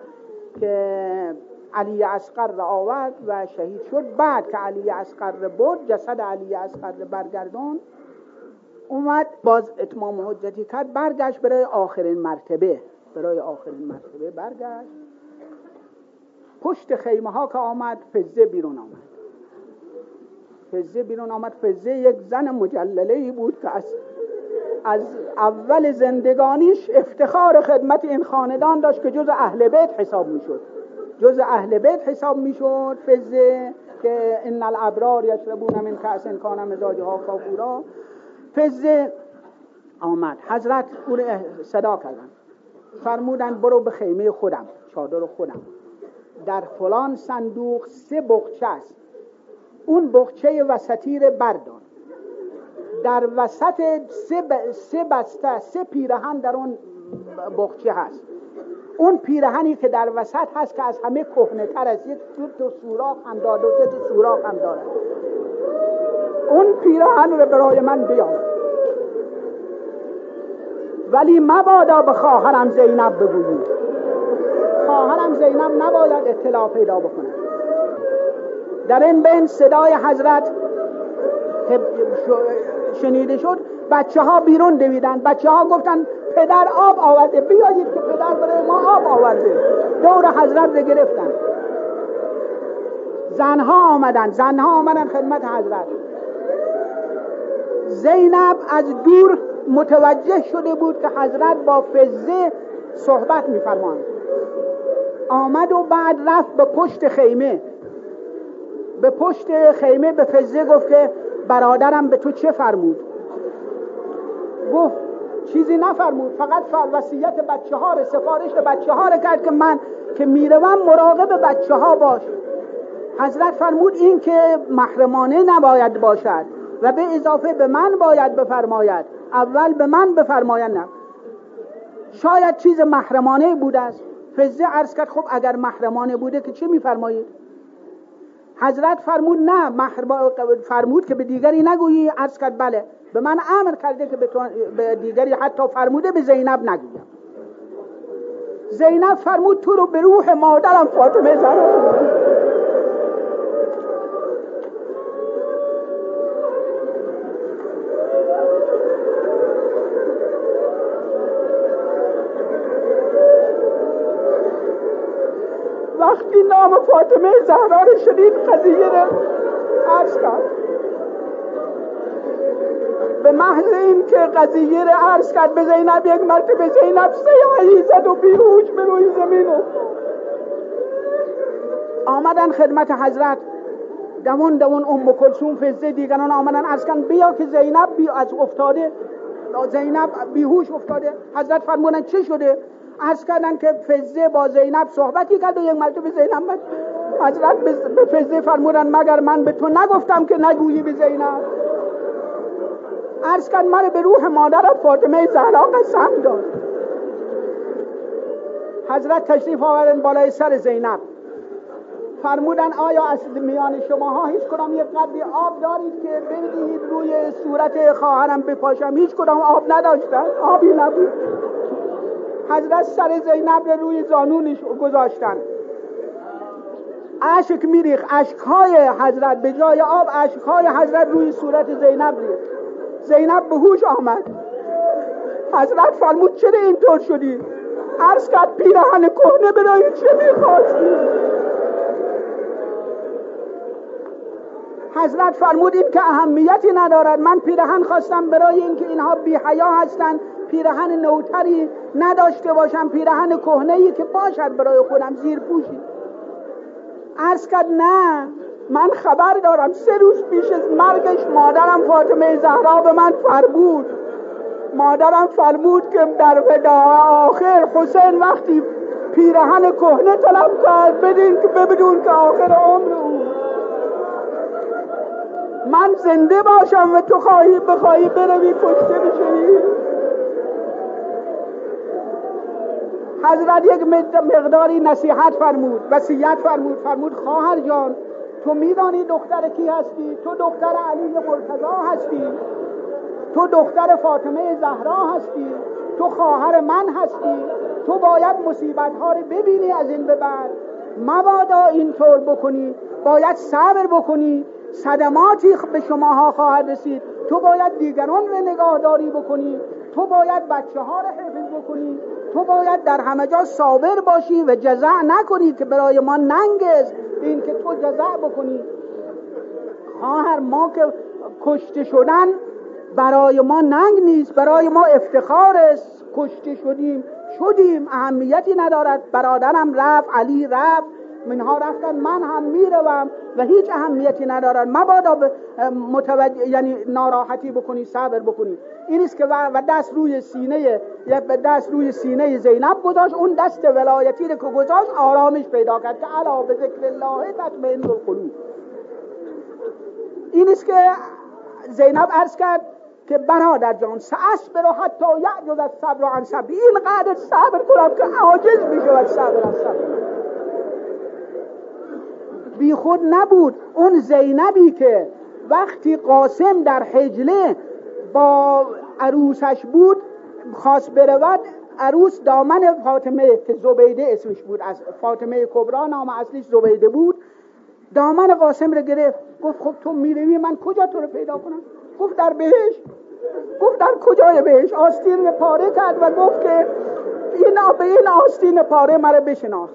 که علی اسقر را آورد و شهید شد. بعد که علی اسقر بود جسد علی اسقر برگردون اومد باز اتمام حجتی کرد برگشت برای آخرین مرتبه. برای آخرین مرتبه برگشت. پشت خیمه ها که آمد فزه بیرون آمد. فزه بیرون آمد. فزه یک زن مجلله بود که از از اول زندگانیش افتخار خدمت این خاندان داشت که جز اهل بیت حساب می‌شد. جز اهل بیت حساب می‌شد فزه که ان الابرار یشربون من کأس کان مزاجها کافورا فزه آمد. حضرت او صدا کردن. فرمودن برو به خیمه خودم چادر خودم. در فلان صندوق سه بخچه است. اون بخچه وسطی رو بردار. در وسط سه, سه بسته سه پیرهن در اون بخچه هست. اون پیرهنی که در وسط هست که از همه کهنه تر از یک دو سوراخ هم داره دو تا سوراخ هم داره اون پیرهن رو برای من بیار. ولی مبادا به خواهرم زینب بگویی. خواهرم زینب نباید اطلاع پیدا بکنه. در این بین صدای حضرت شنیده شد بچه ها بیرون دویدن. بچه ها گفتن پدر آب آورده. بیایید که پدر برای ما آب آورده. دور حضرت رو گرفتن. زنها آمدن. زنها آمدن خدمت حضرت. زینب از دور متوجه شده بود که حضرت با فزه صحبت میفرماند. آمد و بعد رفت به پشت خیمه. به پشت خیمه به فزه گفت که برادرم به تو چه فرمود؟ گفت چیزی نفرمود فقط وصیت بچه ها رو سفارش بچه ها رو کرد که من که می‌روم مراقب بچه ها باش. حضرت فرمود این که محرمانه نباید باشد. و به اضافه به من باید بفرماید. اول به من بفرماید شاید چیز محرمانه بوده است. فزه عرض کرد خب اگر محرمانه بوده که چه میفرمایید؟ حضرت فرمود نه فرمود که به دیگری نگویی. عرض کرد بله. به من امر کرده که به دیگری حتی فرموده به زینب نگویم. زینب فرمود تو رو به روح مادرم فاطمه زهرا نام فاطمه زهرا رو شدید قضیه رو عرض کرد. به محض این که قضیه رو عرض کرد به زینب یک مرتبه زینب سیاهی زد و بیهوش به روی زمین آمدن خدمت حضرت. دوان دوان ام کلثوم فزه دیگران آمدن عرض کردن بیا که زینب بی از افتاده زینب بیهوش افتاده. حضرت فرمودن چه شده؟ عرض کردن که فزه با زینب صحبتی کرد و یک مرتبه زینب حضرت به فزه فرمودن مگر من به تو نگفتم که نگویی به زینب؟ عرض کرد من به روح مادرت فاطمه زهرا قسم داد. حضرت تشریف آوردن بالای سر زینب. فرمودن آیا از میان شماها هیچ کدام یک قدری آب دارید که بریدید روی صورت خواهرم بپاشم؟ هیچ کدام آب نداشتن آبی نبود. حضرت سر زینب رو روی زانونش گذاشتن. اشک میریخ اشکهای حضرت به جای آب اشکهای حضرت روی صورت زینب ریخت. زینب به هوش آمد. حضرت فرمود چرا اینطور شدی؟ عرض کرد پیرهن کهنه برای چه می‌خواستی؟ حضرت فرمود این که اهمیتی ندارد. من پیرهن خواستم برای اینکه اینها بی حیا هستند. پیرهن نوتری نداشته باشم پیرهن کهنه که باشد برای خودم زیر پوشی. عرض کرد نه من خبر دارم. سه روز پیش از مرگش مادرم فاطمه زهرا به من فرمود. مادرم فرمود که در وداع آخر حسین وقتی پیرهن کهنه طلب کرد بدین که ببینون که آخر عمر او. من زنده باشم و تو خواهی بخواهی بروی کشته بشوی. حضرت یک مقداری نصیحت فرمود وصیت فرمود فرمود خواهر جان تو میدانی دختر کی هستی؟ تو دختر علی مرتضا هستی؟ تو دختر فاطمه زهرا هستی؟ تو خواهر من هستی؟ تو باید مصیبت ها رو ببینی از این به بعد. مبادا اینطور بکنی باید صبر بکنی. صدماتی به شماها خواهد رسید. تو باید دیگران رو نگاهداری بکنی. تو باید بچه ها رو حفظ بکنی. تو باید در همه جا صابر باشی و جزع نکنی که برای ما ننگز این که تو جزع بکنی. خواهر ما که کشته شدن برای ما ننگ نیست برای ما افتخار است. کشته شدیم شدیم اهمیتی ندارد. برادرم رفت علی رفت منها رفتن من هم می‌روم و هیچ اهمیتی ندارد. مبادا متوجه یعنی ناراحتی بکنی صبر بکنی. این است که و دست روی سینه به دست روی سینه زینب گذاشت. اون دست ولایتی که گذاشت آرامش پیدا کرد که علا به ذکر الله تطمئن القلوب. این است که زینب عرض کرد که برادر جان رو حتی یعجز از صبر عن صبر این قدر صبر کنم که عاجز می‌شود صبر از صبر. بی خود نبود اون زینبی که وقتی قاسم در حجله با عروسش بود خواست برود عروس دامن فاطمه که زبیده اسمش بود از فاطمه کبرا نام اصلیش زبیده بود. دامن قاسم رو گرفت گفت خب تو می‌روی من کجا تو رو پیدا کنم؟ گفت در بهش گفت در کجای بهش آستین پاره کرد و گفت که این به این آستین پاره مرا بشناس.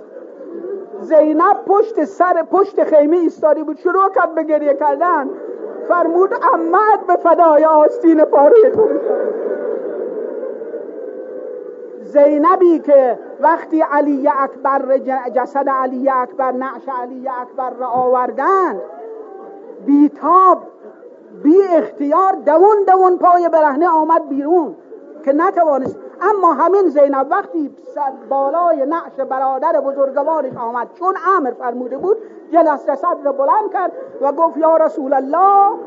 زینب پشت سر پشت خیمه ایستادی بود شروع کرد به گریه کردن. فرمود امت به فدای آستین پاره تو زینبی که وقتی علی اکبر جسد علی اکبر نعش علی اکبر را آوردند بیتاب بی اختیار دوون دوون پای برهنه آمد بیرون که نتوانست اما همین زینب وقتی بالای نعش برادر بزرگوارش آمد چون امر فرموده بود جلس صدر بلند کرد و گفت یا رسول الله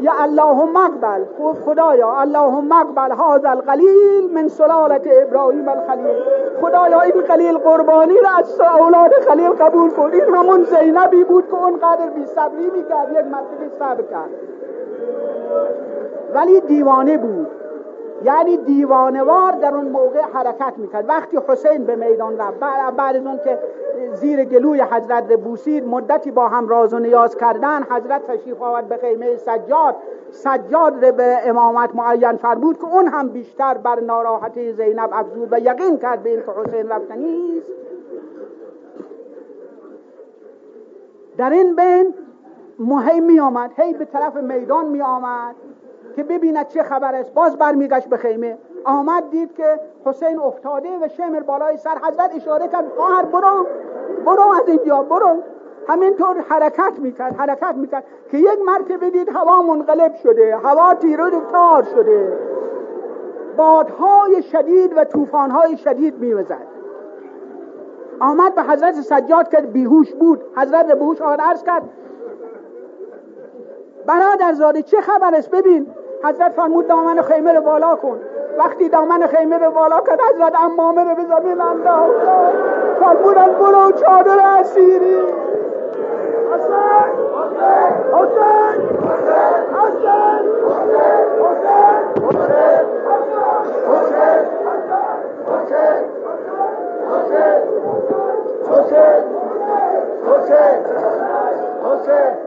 یا اللهم اقبل گفت خدایا اللهم اقبل هذا القلیل من سلالت ابراهیم الخلیل. خدایا این قلیل قربانی را از اولاد خلیل قبول کن. این همون زینبی بود که اونقدر بی صبری می‌کرد یک مرتبه صبر کرد. ولی دیوانه بود. یعنی دیوانوار در اون موقع حرکت می‌کرد. وقتی حسین به میدان رفت بعد از اون که زیر گلوی حضرت بوسید مدتی با هم راز و نیاز کردن حضرت تشریف آورد به خیمه سجاد. سجاد به امامت معین فرمود که اون هم بیشتر بر ناراحتی زینب افزود و یقین کرد به این که حسین رفتنی در این بین مهم می آمد هی به طرف میدان می آمد که ببیند چه خبر است. باز برمیگشت به خیمه. آمد دید که حسین افتاده و شمر بالای سر. حضرت اشاره کرد خواهر برو برو از اینجا برو. همینطور حرکت می‌کرد حرکت می‌کرد که یک مرتبه دید هوا منقلب شده هوا تیرو تار شده. بادهای شدید و طوفانهای شدید میوزد. آمد به حضرت سجاد کرد بیهوش بود. حضرت بیهوش آمد عرض کرد برادر زاده چه خبر است؟ ببین. حضرت فرمود دامن خیمه رو بالا کن وقتی دامن خیمه رو بالا کرد حضرت امامه رو به زمین انداخت فرمودن برو چادر اسیری حسن حسن حسن حسن حسن حسن حسن